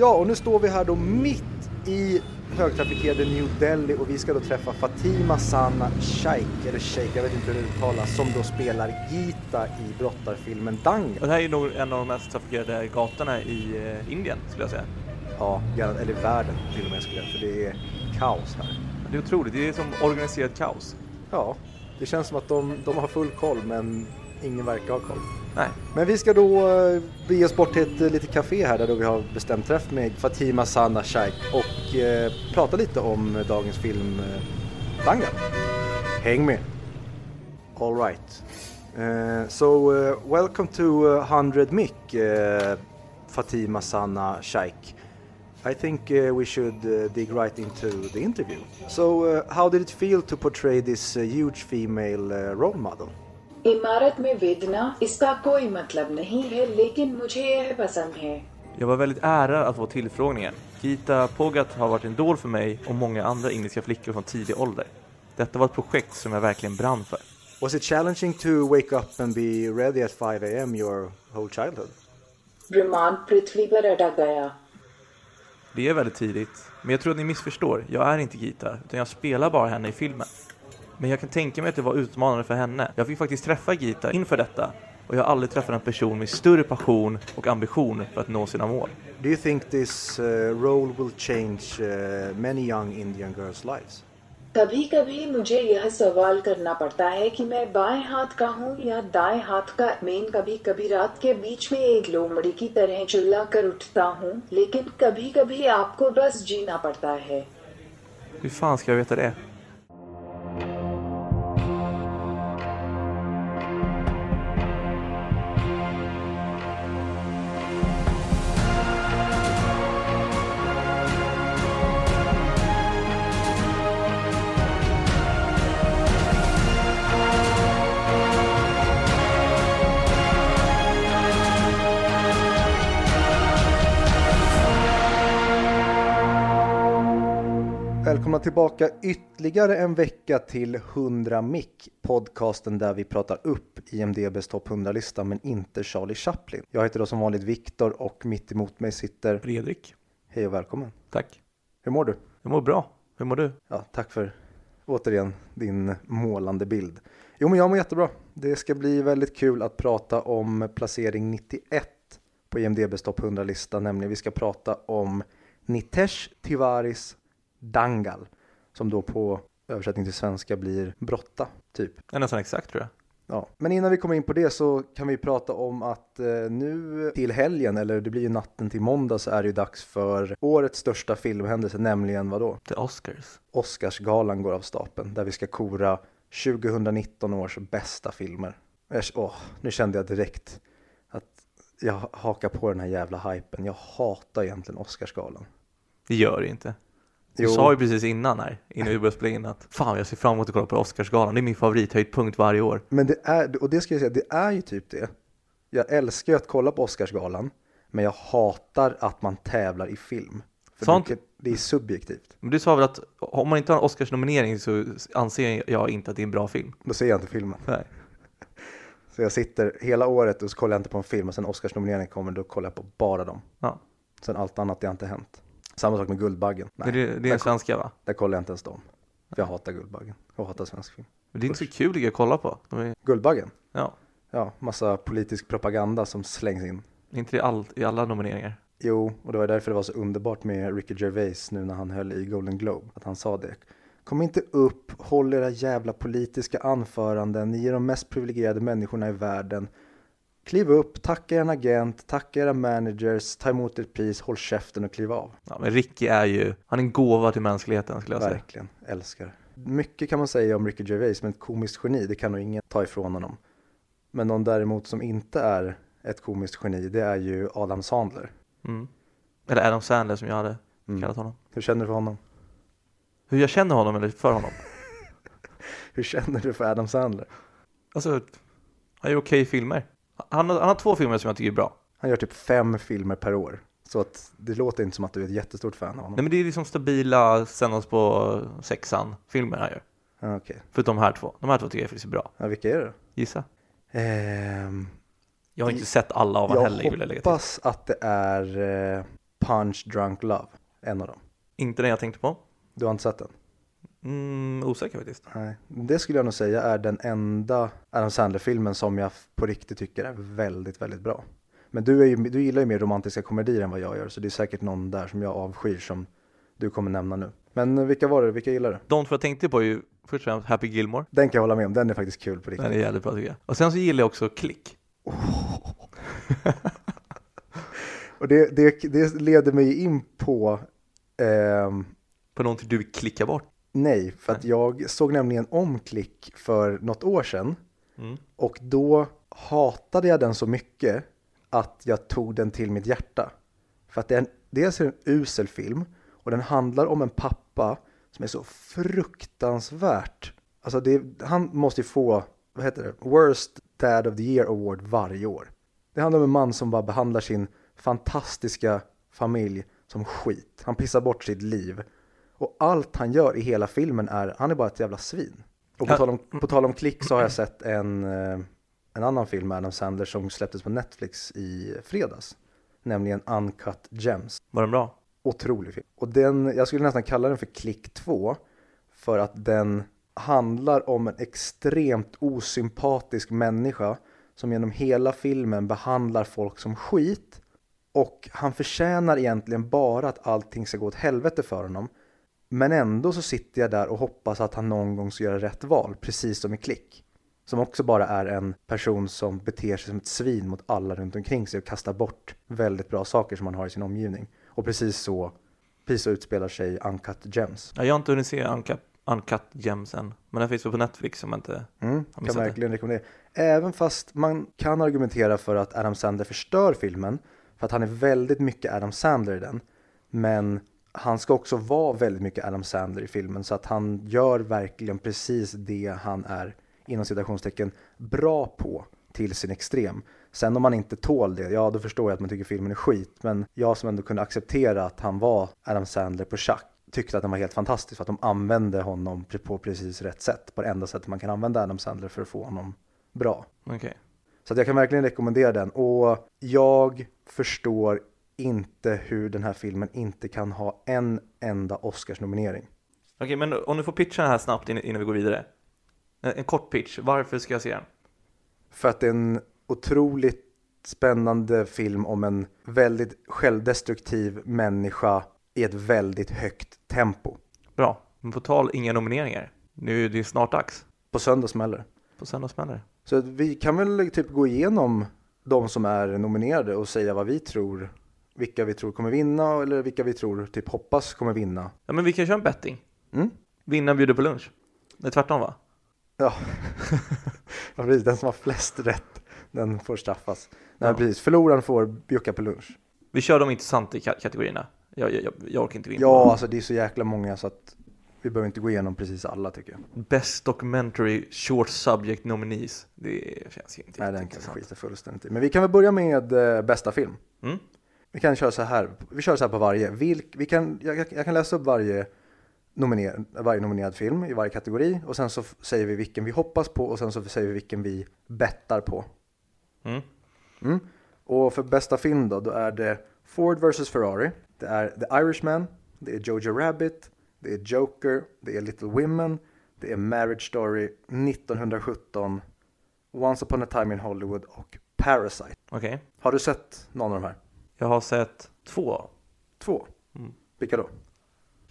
Ja, och nu står vi här då mitt i högtrafikerade New Delhi och vi ska då träffa Fatima Sana Shaikh, eller Sheikh, jag vet inte hur det uttalas, som då spelar Gita i brottarfilmen Dangan. Och det här är nog en av de mest trafikerade gatorna i eh, Indien skulle jag säga. Ja, eller världen till och med skulle jag för det är kaos här. Det är otroligt, det är som organiserat kaos. Ja, det känns som att de, de har full koll men ingen verkar ha koll. Nej, Men vi ska då eh, bege oss bort till ett eh, litet café här där vi har bestämt träff med Fatima Sana Shaikh och eh, prata lite om dagens film eh, Dangan. Häng med! Alright. Uh, so uh, welcome to uh, 100 Mic, Fatima Sana Shaikh. I think we should dig right into the interview. So, how did it feel to portray this huge female role model? इमारत में वेदना इसका कोई मतलब नहीं है लेकिन मुझे यह पसंद है jag var väldigt ärad att få tillfrågningen. Gita Pogat har varit en idol för mig och många andra indiska flickor från tidig ålder. Detta var ett projekt som jag verkligen brann för. Was it challenging to wake up and be ready at 5 a.m. your whole childhood? विमान पृथ्वी पर अटक गया Det är väldigt tidigt, men jag tror att ni missförstår. Jag är inte Gita, utan jag spelar bara henne i filmen. Men jag kan tänka mig att det var utmanande för henne. Jag fick faktiskt träffa Gita inför detta och jag har aldrig träffat en person med större passion och ambition för att nå sina mål. Do you think this uh, role will change uh, many young Indian girls' lives? कभी कभी मुझे यह सवाल करना पड़ता है कि मैं बाएं हाथ का हूँ या दाएं हाथ का मैं कभी कभी रात के बीच में एक लोमड़ी की तरह चिल्ला कर उठता हूँ लेकिन कभी कभी आपको बस जीना पड़ता है Hur fan ska jag veta det? Välkomna tillbaka ytterligare en vecka till 100 Mic, podcasten där vi pratar upp IMDBs topp 100-lista men inte Charlie Chaplin. Jag heter då som vanligt Viktor och mitt emot mig sitter, Fredrik. hej och välkommen. Tack. Hur mår du? Jag mår bra. Hur mår du? Ja, tack för återigen din målande bild. Jo, men jag mår jättebra. Det ska bli väldigt kul att prata om placering 91 på IMDBs topp 100-lista, nämligen vi ska prata om Nitesh Tiwaris Dangal, som då på översättning till svenska blir brotta, typ. Är nästan exakt tror jag. Ja. Men innan vi kommer in på det så kan vi prata om att eh, nu till helgen, eller det blir ju natten till måndag, så är det ju dags för årets största filmhändelse, nämligen vad då? The Oscars. Oscarsgalan går av stapeln där vi ska kora 2019 års bästa filmer. Jag- Åh, nu kände jag direkt att jag hakar på den här jävla hypen. Jag hatar egentligen Oscarsgalan. Det gör det inte. Du Jo. sa ju precis innan här, innan vi började spela in att fan jag ser fram emot att kolla på Oscarsgalan. Det är min favorithöjdpunkt varje år. Men det är, och det ska jag säga, det är ju typ det. Jag älskar ju att kolla på Oscarsgalan, men jag hatar att man tävlar i film. För Sånt- det, det är subjektivt. Men du sa väl att om man inte har en Oscarsnominering så anser jag inte att det är en bra film. Då ser jag inte filmen. Nej. Så jag sitter hela året och så kollar jag inte på en film och sen Oscarsnomineringen kommer, då kollar jag på bara dem. Ja. Sen allt annat, det har inte hänt. Samma sak med Guldbaggen. Men det, det är där, en svenska va? där kollar jag inte ens dem. För jag hatar Guldbaggen. Jag hatar svensk film. Men det är inte så kul att kolla på. Är, Guldbaggen? ja, Ja, massa politisk propaganda som slängs in. är inte det allt i alla nomineringar? Jo, och det var därför det var så underbart med Ricky Gervais nu när han höll i Golden Globe. Att han sa det. Kom inte upp, håll era jävla politiska anföranden. Ni är de mest privilegierade människorna i världen. Kliv upp, tacka er agent, tacka era managers, ta emot ett pris, håll käften och kliv av. Ja, men Ricky är ju, han är en gåva till mänskligheten skulle jag säga. Verkligen, älskar. Mycket kan man säga om Ricky Gervais, men ett komiskt geni, det kan nog ingen ta ifrån honom. Men någon däremot som inte är ett komiskt geni, det är ju Adam Sandler. Mm. Eller Adam Sandler som jag hade Mm. kallat honom. Hur känner du för honom? Hur jag känner honom eller för honom? Hur känner du för Adam Sandler? Alltså, han gör okej filmer. Han har, han har två filmer som jag tycker är bra. Han gör typ fem filmer per år. Så att det låter inte som att du är ett jättestort fan av honom. Nej men det är liksom stabila, sändas på sexan filmer han gör. Ja, Okej, Förutom de här två. De här två tycker jag faktiskt är bra. ja, vilka är det då? Gissa. Ehm, Jag har inte sett alla av jag heller jag lägga till. hoppas att det är eh, Punch Drunk Love. En av dem. Inte den jag tänkte på. Du har inte sett den? Mm, osäker faktiskt. Nej. Det skulle jag nog säga är den enda Adam Sandler-filmen som jag på riktigt tycker är väldigt, väldigt bra. Men du, är ju, du gillar ju mer romantiska komedier än vad jag gör, så det är säkert någon där som jag avskyr som du kommer nämna nu. Men vilka var det? Vilka gillar du? De två jag tänkte på är ju först och främst Happy Gilmore. Den kan jag hålla med om, den är faktiskt kul på riktigt. Den är jävligt bra tycker jag. Och sen så gillar jag också Klick. Och det, det, det leder mig in på ehm, På någonting du vill klicka bort. Nej, för att jag såg nämligen om Klick för något år sedan Mm. och då hatade jag den så mycket att jag tog den till mitt hjärta. För att det är en, dels är det en usel film och den handlar om en pappa som är så fruktansvärt, alltså det, han måste ju få, vad heter det, Worst Dad of the Year Award varje år. Det handlar om en man som bara behandlar sin fantastiska familj som skit. Han pissar bort sitt liv. Och allt han gör i hela filmen är, han är bara ett jävla svin. Och på, Ja. tal, om, på tal om klick så har jag sett en, eh, en annan film med Adam Sandler som släpptes på Netflix i fredags. Nämligen Uncut Gems. Var den bra? Otrolig film. Och den, jag skulle nästan kalla den för Klick 2 för att den handlar om en extremt osympatisk människa som genom hela filmen behandlar folk som skit och han förtjänar egentligen bara att allting ska gå åt helvete för honom. Men ändå så sitter jag där och hoppas att han någon gång ska göra rätt val, precis som i Klick. Som också bara är en person som beter sig som ett svin mot alla runt omkring sig och kastar bort väldigt bra saker som man har i sin omgivning. Och precis så, precis så utspelar sig Uncut Gems. Ja, jag har inte hunnit se Uncut, Uncut Gems än. Men den finns väl på Netflix om jag inte... Mm, Har kan det. verkligen rekommendera. Även fast man kan argumentera för att Adam Sandler förstör filmen, för att han är väldigt mycket Adam Sandler i den. Men han ska också vara väldigt mycket Adam Sandler i filmen, så att han gör verkligen precis det han är, inom citationstecken, bra på till sin extrem. Sen om man inte tål det, ja då förstår jag att man tycker filmen är skit. Men jag som ändå kunde acceptera att han var Adam Sandler på schack tyckte att den var helt fantastisk för att de använde honom på precis rätt sätt. På det enda sättet man kan använda Adam Sandler för att få honom bra. Okej. Så jag kan verkligen rekommendera den. Och jag förstår inte hur den här filmen inte kan ha en enda Oscarsnominering. Okej, men om du får pitcha den här snabbt innan vi går vidare. En, en kort pitch. Varför ska jag se den? För att det är en otroligt spännande film om en väldigt självdestruktiv människa i ett väldigt högt tempo. Bra. Men på tal, inga nomineringar. Nu är det snart dags. På söndag smäller. På söndag smäller. Så vi kan väl typ gå igenom de som är nominerade och säga vad vi tror, vilka vi tror kommer vinna eller vilka vi tror typ hoppas kommer vinna. Ja, men vi kan köra en betting. Mm? Vinnaren bjuder på lunch. Det är tvärtom va? Ja. ja, precis. Den som har flest rätt, den får straffas. Nej, Ja. precis. Förloraren får bjucka på lunch. Vi kör de intressanta kategorierna. Jag, jag, jag, orkar inte in Ja, alltså det är så jäkla många så att vi behöver inte gå igenom precis alla tycker jag. Best Documentary Short Subject Nominees. Det känns ju inte Nej, den kan vi skita fullständigt i. Men vi kan väl börja med eh, bästa film. Mm? Vi kan köra så här. Vi kör så här på varje. Vilk, vi kan, jag, jag- kan läsa upp varje, nominer, varje nominerad film i varje kategori och sen så säger vi vilken vi hoppas på och sen så säger vi vilken vi bettar på. Mm? Mm. Och för bästa film då, då är det Ford vs Ferrari, det är The Irishman, det är Jojo Rabbit, det är Joker, det är Little Women, det är Marriage Story, 1917, Once upon a time in Hollywood och Parasite. Okej. Har du sett någon av de här? Jag har sett två. Två? Mm. Vilka då?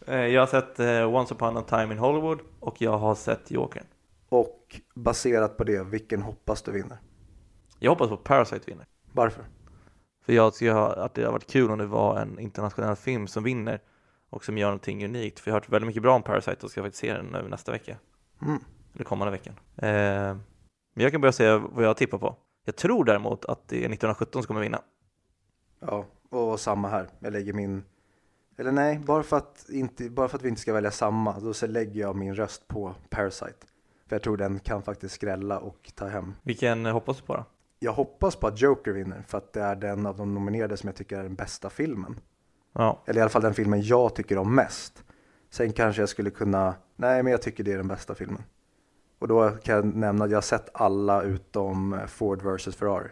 Eh, Jag har sett eh, Once upon a time in Hollywood och jag har sett Jokern. Och baserat på det, vilken hoppas du vinner? Jag hoppas på Parasite vinner. Varför? För jag tycker att det har varit kul om det var en internationell film som vinner och som gör någonting unikt. För jag har hört väldigt mycket bra om Parasite och ska faktiskt se den över nästa vecka. Mm. Eller kommande veckan. Eh, men jag kan börja säga vad jag tippar på. Jag tror däremot att det är 1917 som kommer vinna. Ja, och samma här. Jag lägger min... Eller nej, bara för, att inte, bara för att vi inte ska välja samma, då så lägger jag min röst på Parasite. För jag tror den kan faktiskt skrälla och ta hem. Vilken eh, hoppas du på då? Jag hoppas på att Joker vinner, för att det är den av de nominerade som jag tycker är den bästa filmen. Ja, Eller i alla fall den filmen jag tycker om mest. Sen kanske jag skulle kunna... Nej, men jag tycker det är den bästa filmen. Och då kan jag nämna att jag har sett alla utom eh, Ford vs Ferrari.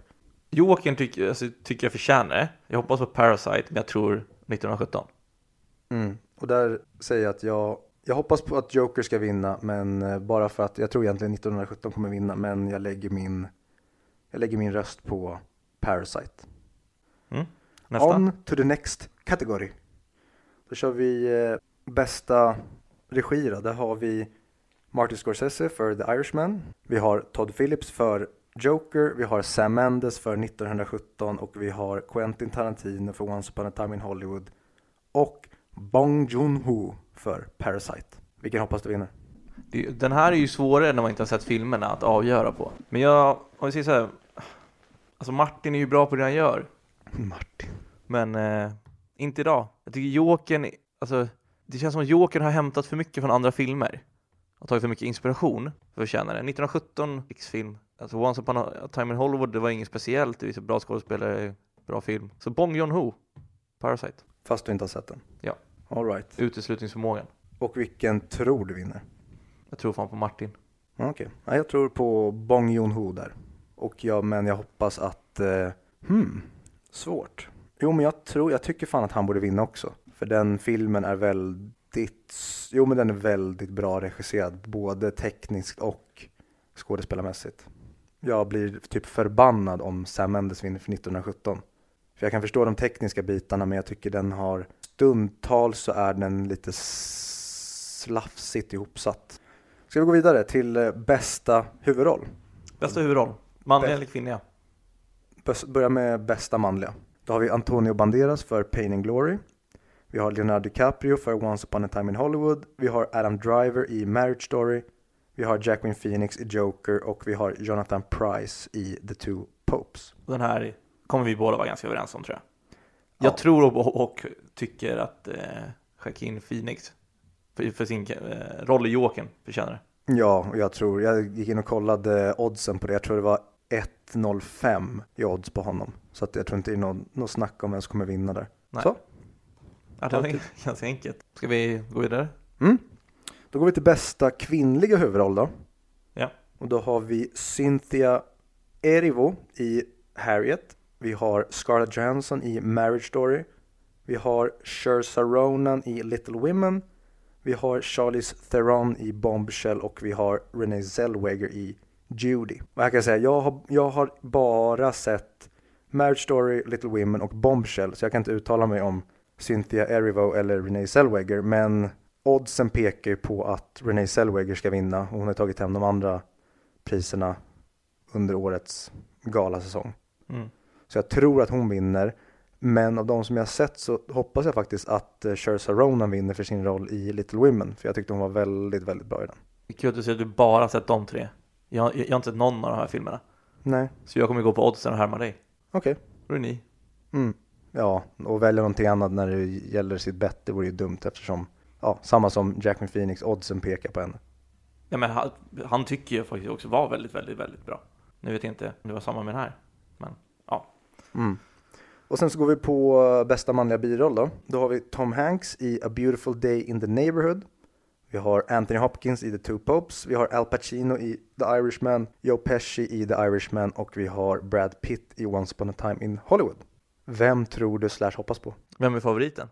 Jokern tycker, alltså, tycker jag förtjänar det. Jag hoppas på Parasite, men jag tror 1917. Mm. Och där säger jag att jag, jag hoppas på att Joker ska vinna, men eh, bara för att jag tror egentligen 1917 kommer vinna, men jag lägger min, jag lägger min röst på Parasite. Mm. Nästa. On to the next category. Då kör vi eh, bästa regi då. Där har vi Martin Scorsese för The Irishman. Vi har Todd Phillips för Joker. Vi har Sam Mendes för 1917 och vi har Quentin Tarantino för Once upon a time in Hollywood. Och Bong Joon-Ho för Parasite. Vilken hoppas du vinner? Den här är ju svårare när man inte har sett filmerna att avgöra på. Men jag, om vi säger så här, alltså Martin är ju bra på det han gör, Martin. men eh, inte idag. Jag tycker Jokern, alltså det känns som att Jokern har hämtat för mycket från andra filmer. Har tagit för mycket inspiration för att tjäna det. 1917 film, alltså Once upon a time in Hollywood, det var inget speciellt, det är så bra skådespelare, bra film. Så Bong Joon-Ho, Parasite, Fast du inte har sett den? Ja. All right. uteslutningsförmågan. Och vilken tror du vinner? Jag tror fan på Martin. Okej, ja, jag tror på Bong Joon-Ho där. Och jag, men jag hoppas att, eh, hmm, svårt. Jo men jag tror, jag tycker fan att han borde vinna också. För den filmen är väldigt, jo men den är väldigt bra regisserad, både tekniskt och skådespelarmässigt. Jag blir typ förbannad om Sam Mendes vinner för 1917. För jag kan förstå de tekniska bitarna men jag tycker den har, stundtals så är den lite slafsigt ihopsatt. Ska vi gå vidare till eh, bästa huvudroll? Bästa huvudroll, manliga eller kvinnliga? Börja med bästa manliga. Då har vi Antonio Banderas för Pain and Glory. Vi har Leonardo DiCaprio för Once upon a time in Hollywood. Vi har Adam Driver i Marriage Story. Vi har Jacqueline Phoenix i Joker och vi har Jonathan Price i The Two Popes. Den här kommer vi båda vara ganska överens om tror jag. Ja. Jag tror och, och tycker att eh, Joaquin Phoenix för, för sin eh, roll i Jokern förtjänar det. Ja, och jag tror, jag gick in och kollade oddsen på det. Jag tror det var 1,05 i odds på honom. Så att jag tror inte det är något snack om vem som kommer vinna där. Nej. Så, Ja, det var ganska enkelt. Ska vi gå vidare? mm. Då går vi till bästa kvinnliga huvudroll då. Ja. Och då har vi Cynthia Erivo i Harriet. Vi har Scarlett Johansson i Marriage Story. Vi har Saoirse Ronan i Little Women. Vi har Charlize Theron i Bombshell och vi har Renee Zellweger i Judy. Och här kan jag säga, jag har, jag har bara sett Marriage Story, Little Women och Bombshell så jag kan inte uttala mig om Cynthia Erivo eller Renee Zellweger men oddsen pekar ju på att Renee Zellweger ska vinna och hon har tagit hem de andra priserna under årets galasäsong. Mm. Så jag tror att hon vinner. Men av de som jag har sett så hoppas jag faktiskt att uh, Saoirse Ronan vinner för sin roll i Little Women. För jag tyckte hon var väldigt, väldigt bra i den. Det är kul att du säger att du bara har sett de tre. Jag, jag, jag har inte sett någon av de här filmerna. Nej, Så jag kommer gå på oddsen och härma dig. okej. Då är ni. Mm. Ja, och välja någonting annat när det gäller sitt bett, det vore ju dumt eftersom, ja, samma som Jacqueline Phoenix, oddsen pekar på henne. Ja, men han, han tycker jag faktiskt också var väldigt, väldigt, väldigt bra. Nu vet jag inte om det var samma med den här. Men ja, Mm. Och sen så går vi på eh, bästa manliga biroll då. Då har vi Tom Hanks i A Beautiful Day in the Neighborhood. Vi har Anthony Hopkins i The Two Popes. Vi har Al Pacino i The Irishman. Joe Pesci i The Irishman. Och vi har Brad Pitt i Once upon a time in Hollywood. Vem tror du slash hoppas på? vem är favoriten?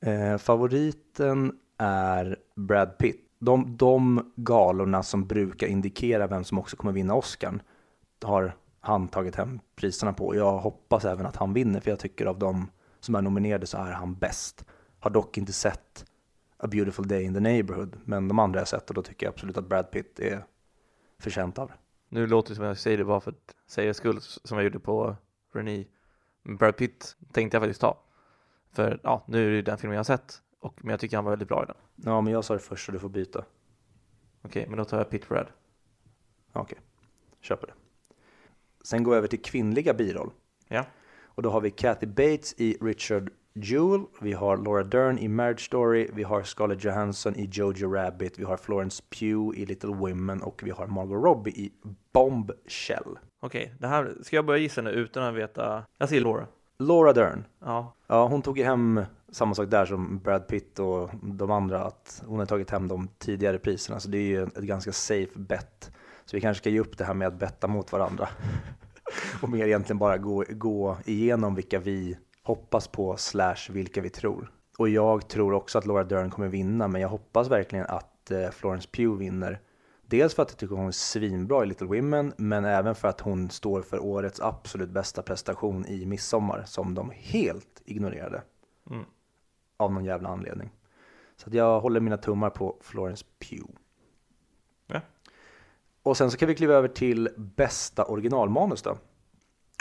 Eh, favoriten är Brad Pitt. De, de galorna som brukar indikera vem som också kommer vinna Oscar har han tagit hem priserna på. Jag hoppas även att han vinner för jag tycker av de som är nominerade så är han bäst. Har dock inte sett A Beautiful Day in the Neighborhood men de andra jag sett och då tycker jag absolut att Brad Pitt är förtjänt av det. Nu låter det som jag säger det bara för att säga skull som jag gjorde på Renée. Brad Pitt tänkte jag faktiskt ta. För ja, nu är det ju den filmen jag har sett. Och, men jag tycker han var väldigt bra i den. Ja men jag sa det först så du får byta. Okej, men då tar jag Pitt Brad. Okej, köper det. Sen går vi över till kvinnliga biroll. Ja. Och då har vi Kathy Bates i Richard Jewell, vi har Laura Dern i Marriage Story, vi har Scarlett Johansson i Jojo Rabbit, vi har Florence Pugh i Little Women och vi har Margot Robbie i Bombshell. Okej, det här ska jag börja gissa nu utan att veta. Jag säger Laura. Laura Dern, Ja, ja hon tog ju hem samma sak där som Brad Pitt och de andra, att hon har tagit hem de tidigare priserna, så det är ju ett ganska safe bet. Så vi kanske ska ge upp det här med att betta mot varandra. och mer egentligen bara gå, gå igenom vilka vi hoppas på slash vilka vi tror. Och jag tror också att Laura Dern kommer vinna, men jag hoppas verkligen att eh, Florence Pugh vinner. Dels för att jag tycker hon är svinbra i Little Women, men även för att hon står för årets absolut bästa prestation i Midsommar, som de helt ignorerade. Mm. Av någon jävla anledning. Så att jag håller mina tummar på Florence Pugh. Ja. Och sen så kan vi kliva över till bästa originalmanus då.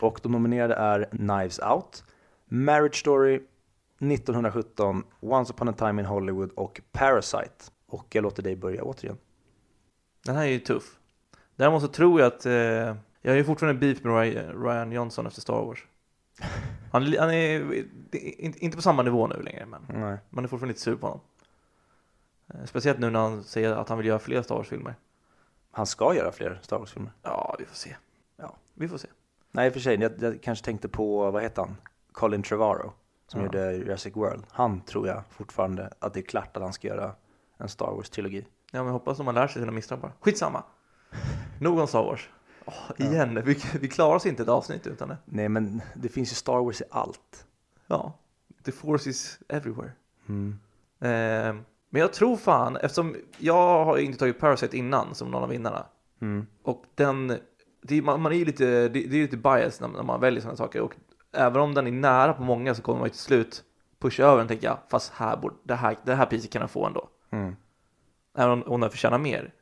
Och de nominerade är Knives Out, Marriage Story, 1917, Once upon a time in Hollywood och Parasite. Och jag låter dig börja återigen. Den här är ju tuff. Däremot så tror jag att eh, jag är ju fortfarande beef med Ryan, Johnson efter Star Wars. Han, han är inte på samma nivå nu längre, men Nej. man är fortfarande lite sur på honom. Eh, Speciellt nu när han säger att han vill göra fler Star Wars-filmer. Han ska göra fler Star Wars-filmer. Ja, vi får se. Ja. Vi får se. Nej, i och för sig, jag, jag kanske tänkte på, vad heter han? Colin Trevorrow, som Ja. gjorde Jurassic World. Han tror jag fortfarande att det är klart att han ska göra en Star Wars-trilogi. Ja, men jag hoppas att man lär sig sina misstag bara. Skitsamma. Nog om Star Wars. Åh, igen, vi, vi klarar oss inte ett avsnitt utan det. Nej, men det finns ju Star Wars i allt. Ja, the force is everywhere. Mm. Eh, men jag tror fan, eftersom jag har inte tagit Parasite innan som någon av vinnarna. Mm. Och den, det, man, man är ju lite, det, det är lite bias när, när man väljer sådana saker. Och även om den är nära på många så kommer man ju till slut pusha över den tänker jag. Fast här, borde, det, här, det här priset kan den få ändå. Mm. Även om, hon förtjänar mer.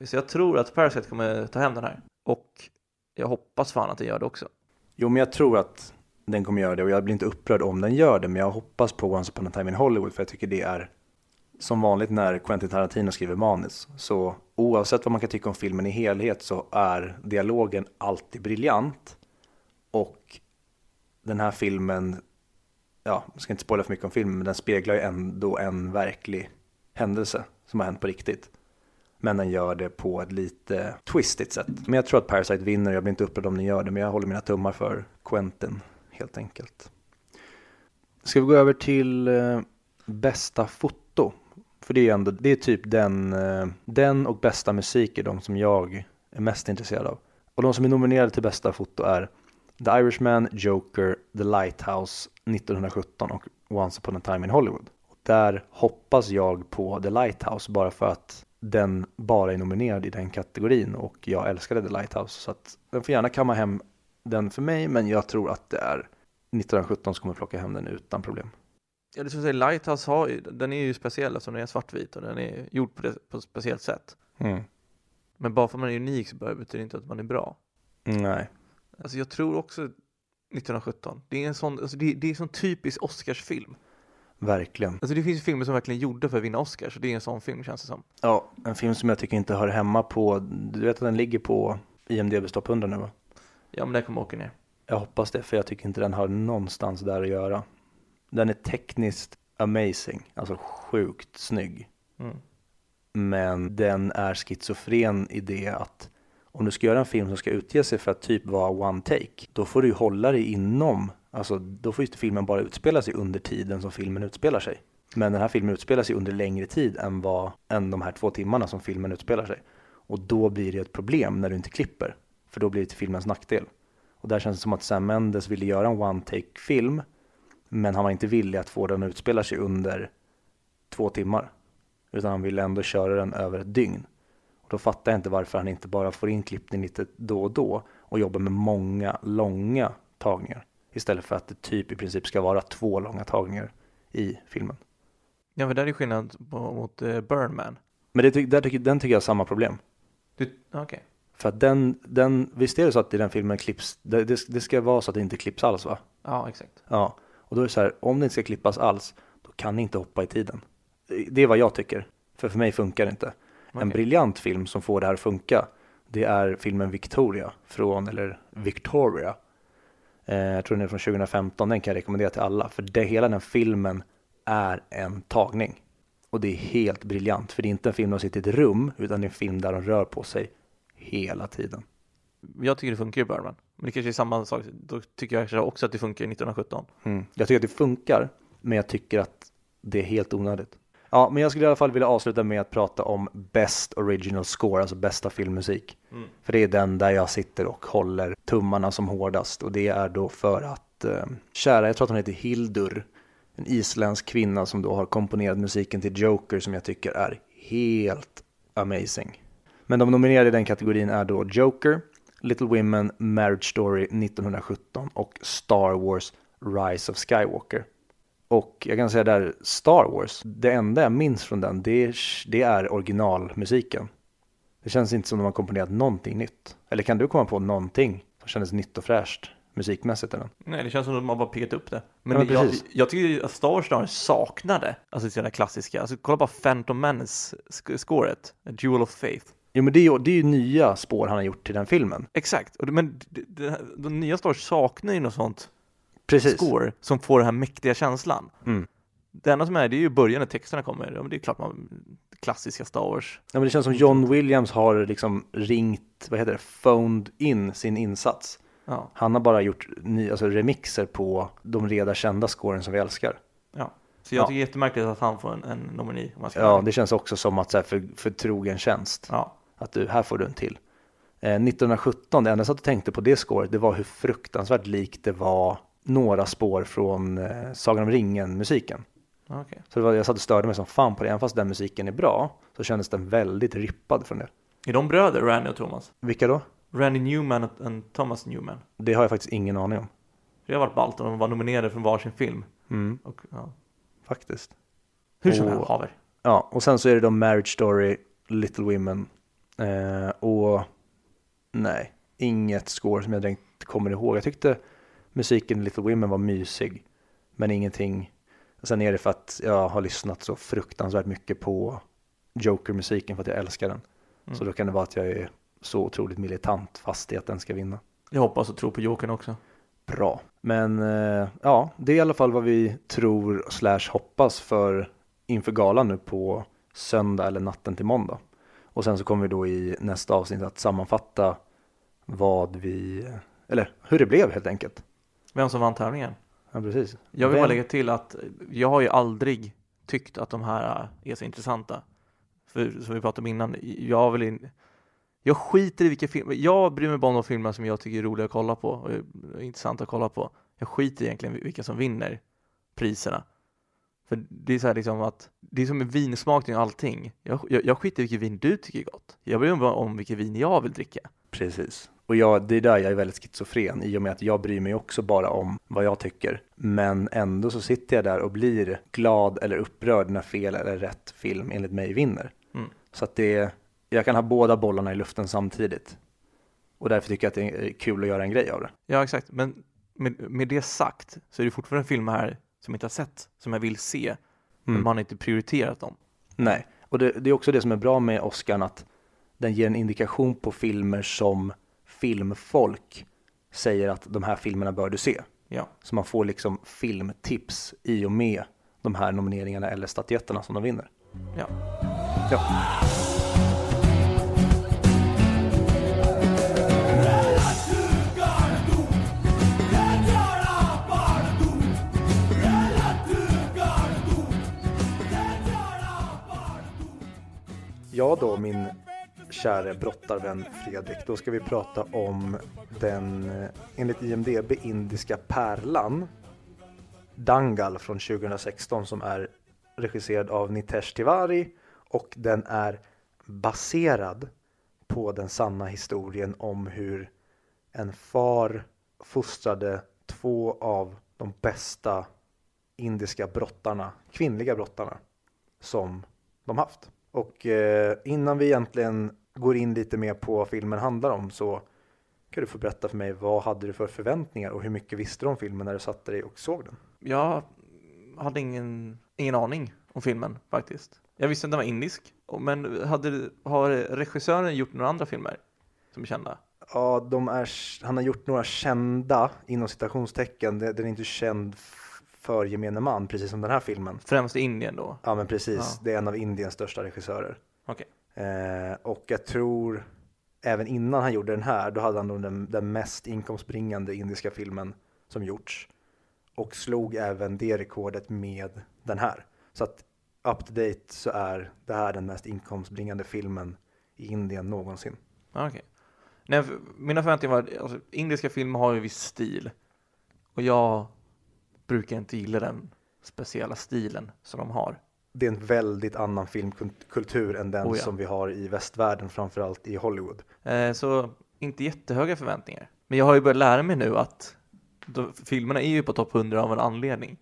Så jag tror att Parasite kommer ta hem den här. Och jag hoppas fan att den gör det också. Jo, men jag tror att den kommer göra det och jag blir inte upprörd om den gör det, men jag hoppas på Once upon a time in Hollywood för jag tycker det är som vanligt när Quentin Tarantino skriver manus. Så oavsett vad man kan tycka om filmen i helhet så är dialogen alltid briljant. Och den här filmen, ja, jag ska inte spoila för mycket om filmen, men den speglar ju ändå en verklig händelse som har hänt på riktigt. Men den gör det på ett lite twistigt sätt. Men jag tror att Parasite vinner, jag blir inte upprörd om den gör det, men jag håller mina tummar för Quentin helt enkelt. Ska vi gå över till eh, bästa foto? För det är ju ändå, det är typ den, eh, den och bästa musik är de som jag är mest intresserad av. Och de som är nominerade till bästa foto är The Irishman, Joker, The Lighthouse 1917 och Once upon a time in Hollywood. Där hoppas jag på The Lighthouse bara för att den bara är nominerad i den kategorin och jag älskade The Lighthouse. Så att den får gärna kamma hem den för mig, men jag tror att det är 1917 som kommer plocka hem den utan problem. Ja, det skulle säga Lighthouse har ju, den är ju speciell eftersom den är svartvit och den är gjord på, det, på ett speciellt sätt. Mm. Men bara för att man är unik så betyder det inte att man är bra. Nej. Alltså jag tror också 1917. Det är en sån, alltså det, det är en sån typisk Oscarsfilm. Verkligen. Alltså det finns ju filmer som verkligen gjorda för att vinna Oscars och det är en sån film känns det som. Ja, en film som jag tycker inte hör hemma på, du vet att den ligger på IMDBs topp 100 nu va? Ja men den kommer åka ner. Jag hoppas det, för jag tycker inte den har någonstans där att göra. Den är tekniskt amazing, alltså sjukt snygg. Mm. Men den är schizofren i det att om du ska göra en film som ska utge sig för att typ vara one take, då får du ju hålla dig inom, alltså då får ju filmen bara utspela sig under tiden som filmen utspelar sig. Men den här filmen utspelar sig under längre tid än, vad, än de här två timmarna som filmen utspelar sig. Och då blir det ett problem när du inte klipper, för då blir det till filmens nackdel. Och där känns det som att Sam Mendes ville göra en one take film, men han var inte villig att få den att utspela sig under två timmar. Utan han ville ändå köra den över ett dygn. Och då fattar jag inte varför han inte bara får in klippning lite då och då och jobbar med många långa tagningar. Istället för att det typ i princip ska vara två långa tagningar i filmen. Ja men där är skillnad på, mot uh, Burn Man. Men det, där tycker, den tycker jag har samma problem. Okej. För att den, den, visst är det så att i den filmen klipps, det, det, ska vara så att det inte klipps alls va? Ja exakt. Ja, och då är det så här, om det inte ska klippas alls, då kan ni inte hoppa i tiden. Det är vad jag tycker, för för mig funkar det inte. En Okej. briljant film som får det här att funka, det är filmen Victoria, från, eller Victoria. Eh, jag tror den är från 2015, den kan jag rekommendera till alla, för det, hela den filmen är en tagning. Och det är helt briljant, för det är inte en film där de sitter i ett rum, utan det är en film där de rör på sig hela tiden. Jag tycker det funkar i Burn Man. Men det kanske är samma sak. Då tycker jag också att det funkar i 1917. Mm. Jag tycker att det funkar, men jag tycker att det är helt onödigt. Ja, men jag skulle i alla fall vilja avsluta med att prata om Best Original Score, alltså bästa filmmusik. Mm. För det är den där jag sitter och håller tummarna som hårdast och det är då för att eh, kära, jag tror att hon heter Hildur, en isländsk kvinna som då har komponerat musiken till Joker som jag tycker är helt amazing. Men de nominerade i den kategorin är då Joker, Little Women, Marriage Story 1917 och Star Wars Rise of Skywalker. Och jag kan säga där, Star Wars, det enda jag minns från den, det är, det är originalmusiken. Det känns inte som de har komponerat någonting nytt. Eller kan du komma på någonting som kändes nytt och fräscht musikmässigt den? Nej, det känns som att har bara piggat upp det. Men, Ja, men jag, jag tycker att Star Wars snarare saknade, alltså sina klassiska, alltså kolla bara Phantom Menace-scoret, Jewel of Faith. Jo men det är ju, det är ju nya spår han har gjort till den filmen. Exakt, men de nya Star Wars saknar ju något sånt Precis. score som får den här mäktiga känslan. Mm. Det enda som är, det är ju början när texterna kommer, ja, men det är klart man, klassiska Star Wars. Ja, men det känns som John Williams har liksom ringt, vad heter det, phoned in sin insats. Ja, Han har bara gjort ny, alltså remixer på de redan kända scoren som vi älskar. ja. Så jag Ja. tycker det är jättemärkligt att han får en, en nomini. Om man ska Ja, ärlig. det känns också som att så här, för, för trogen tjänst. ja. Att du, här får du en till. Eh, 1917, det enda jag satt och tänkte på det scoret, det var hur fruktansvärt likt det var några spår från eh, Sagan om ringen-musiken. okej. Så det var, jag satt och störde mig som fan på det, även fast den musiken är bra, så kändes den väldigt rippad från det. Är de bröder, Randy och Thomas? Vilka då? Randy Newman och och Thomas Newman. Det har jag faktiskt ingen aning om. Det har varit ballt om de var nominerade för varsin film. Mm, Och, ja. faktiskt. Hur som helst, haver. Ja, och sen så är det då Marriage Story, Little Women eh, och nej, inget score som jag direkt kommer ihåg. Jag tyckte musiken i Little Women var mysig, men ingenting. Sen är det för att jag har lyssnat så fruktansvärt mycket på Joker-musiken för att jag älskar den. Mm. Så då kan det vara att jag är så otroligt militant fast i att den ska vinna. Jag hoppas och tror på Jokern också. Bra. Men eh, ja, det är i alla fall vad vi tror slash hoppas för inför galan nu på söndag eller natten till måndag. Och sen så kommer vi då i nästa avsnitt att sammanfatta vad vi, eller hur det blev helt enkelt. Vem som vann tävlingen? Ja, precis. Jag vill Vem- bara lägga till att jag har ju aldrig tyckt att de här är så intressanta. För som vi pratade om innan, jag vill in... Jag skiter i vilka filmer, jag bryr mig bara om de filmer som jag tycker är roliga att kolla på och är intressanta att kolla på. Jag skiter egentligen i vilka som vinner priserna. För det är så här liksom att, det är som med vinsmakning och allting. Jag, jag, jag skiter i vilket vin du tycker är gott. Jag bryr mig bara om vilket vin jag vill dricka. Precis. Och jag, det är där jag är väldigt schizofren i och med att jag bryr mig också bara om vad jag tycker. Men ändå så sitter jag där och blir glad eller upprörd när fel eller rätt film enligt mig vinner. Mm. Så att det, jag kan ha båda bollarna i luften samtidigt. Och därför tycker jag att det är kul att göra en grej av det. Ja, exakt. Men med, med det sagt så är det fortfarande filmer här som jag inte har sett, som jag vill se. Men Mm. man har inte prioriterat dem. Nej, och det, det är också det som är bra med Oscar att den ger en indikation på filmer som filmfolk säger att de här filmerna bör du se. Ja. Så man får liksom filmtips i och med de här nomineringarna eller statyetterna som de vinner. Ja. Ja. Ja då min käre brottarvän Fredrik, då ska vi prata om den eh, enligt IMDB indiska pärlan Dangal från 2016 som är regisserad av Nitesh Tiwari och den är baserad på den sanna historien om hur en far fostrade två av de bästa indiska brottarna, kvinnliga brottarna som de haft. Och eh, innan vi egentligen går in lite mer på vad filmen handlar om så kan du få berätta för mig vad hade du för förväntningar och hur mycket visste du om filmen när du satte dig och såg den? Jag hade ingen, ingen aning om filmen faktiskt. Jag visste att den var indisk, men hade, har regissören gjort några andra filmer som är kända? Ja, är, han har gjort några kända inom citationstecken. Den är inte känd för gemene man, precis som den här filmen. Främst i Indien då? Ja, men precis. Ja. Det är en av Indiens största regissörer. Okej. Eh, och jag tror även innan han gjorde den här, då hade han nog den, den mest inkomstbringande indiska filmen som gjorts. Och slog även det rekordet med den här. Så att up to date så är det här den mest inkomstbringande filmen i Indien någonsin. Okej. Nej, mina förväntningar var, alltså, indiska filmer har ju viss stil. Och jag brukar inte gilla den speciella stilen som de har. Det är en väldigt annan filmkultur än den Oh ja. som vi har i västvärlden, framförallt i Hollywood. Eh, så inte jättehöga förväntningar. Men jag har ju börjat lära mig nu att de, filmerna är ju på topp 100 av en anledning.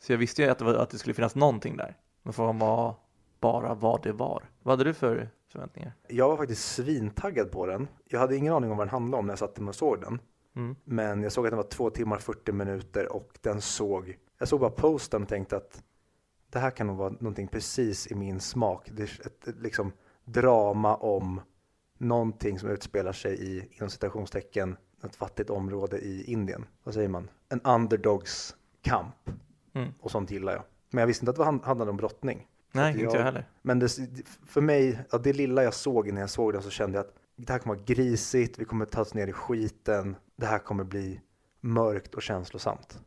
Så jag visste ju att det, var, att det skulle finnas någonting där. Men frågan var bara vad det var. Vad hade du för förväntningar? Jag var faktiskt svintaggad på den. Jag hade ingen aning om vad den handlade om när jag satte mig och såg den. Mm. Men jag såg att den var två timmar 40 minuter och den såg, jag såg bara posten och tänkte att det här kan nog vara någonting precis i min smak. Det är ett, ett liksom drama om någonting som utspelar sig i, inom citationstecken, ett fattigt område i Indien. Vad säger man? En underdogs kamp. Mm. Och sånt gillar jag. Men jag visste inte att det hand- handlade om brottning. Nej, att inte jag- jag heller. Men det, för mig, ja, det lilla jag såg innan jag såg den så kände jag att det här kommer vara grisigt, vi kommer tas ner i skiten, det här kommer bli mörkt och känslosamt.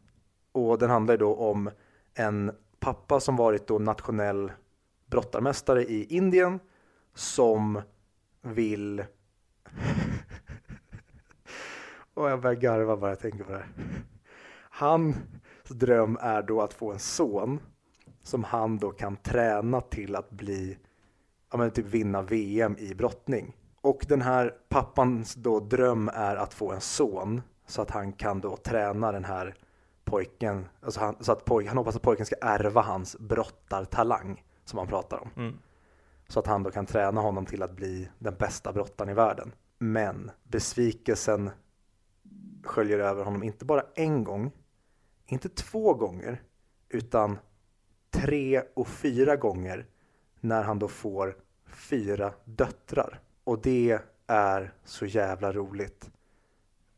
Och den handlar ju då om en pappa som varit då nationell brottarmästare i Indien som vill... och jag börjar garva bara jag tänker på det här. Hans dröm är då att få en son som han då kan träna till att bli, ja men typ vinna VM i brottning. Och den här pappans då dröm är att få en son så att han kan då träna den här pojken, alltså han, så att poj, han hoppas att pojken ska ärva hans brottartalang som han pratar om. Mm. Så att han då kan träna honom till att bli den bästa brottaren i världen. Men besvikelsen sköljer över honom inte bara en gång, inte två gånger, utan tre och fyra gånger när han då får fyra döttrar. Och det är så jävla roligt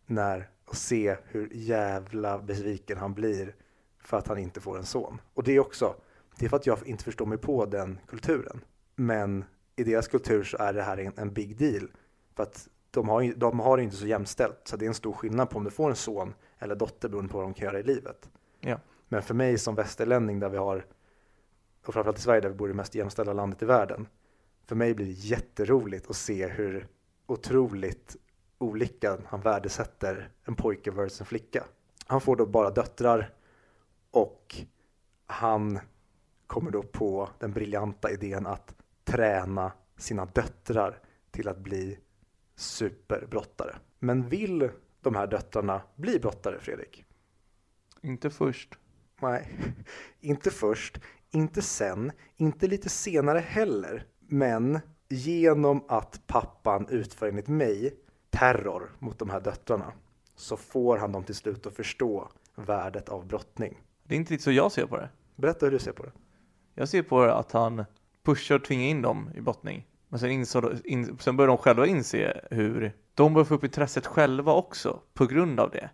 när att se hur jävla besviken han blir för att han inte får en son. Och det är också, det är för att jag inte förstår mig på den kulturen. Men i deras kultur så är det här en, en big deal. För att de har, de har det inte så jämställt. Så det är en stor skillnad på om du får en son eller dotter beroende på vad de kan göra i livet. Ja. Men för mig som västerlänning där vi har, och framförallt i Sverige där vi bor i det mest jämställda landet i världen. För mig blir det jätteroligt att se hur otroligt olika han värdesätter en pojke versus en flicka. Han får då bara döttrar och han kommer då på den briljanta idén att träna sina döttrar till att bli superbrottare. Men vill de här döttrarna bli brottare, Fredrik? Inte först. Nej, inte först, inte sen, inte lite senare heller. Men genom att pappan utför enligt mig terror mot de här döttrarna så får han dem till slut att förstå värdet av brottning. Det är inte riktigt så jag ser på det. Berätta hur du ser på det. Jag ser på det att han pushar och tvingar in dem i brottning. Men sen, insåg, in, sen börjar de själva inse hur de börjar få upp intresset själva också på grund av det.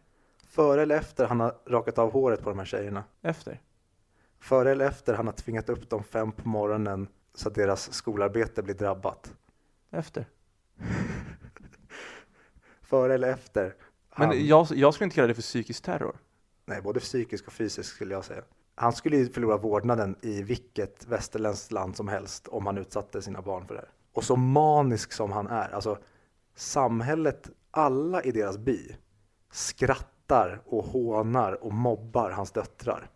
Före eller efter han har rakat av håret på de här tjejerna. Efter. Före eller efter han har tvingat upp dem fem på morgonen så att deras skolarbete blir drabbat. Efter. Före eller efter Men han... jag, jag skulle inte kalla det för psykisk terror. Nej, både psykisk och fysisk skulle jag säga. Han skulle ju förlora vårdnaden i vilket västerländskt land som helst om han utsatte sina barn för det här. Och så manisk som han är, alltså samhället, alla i deras by skrattar och hånar och mobbar hans döttrar.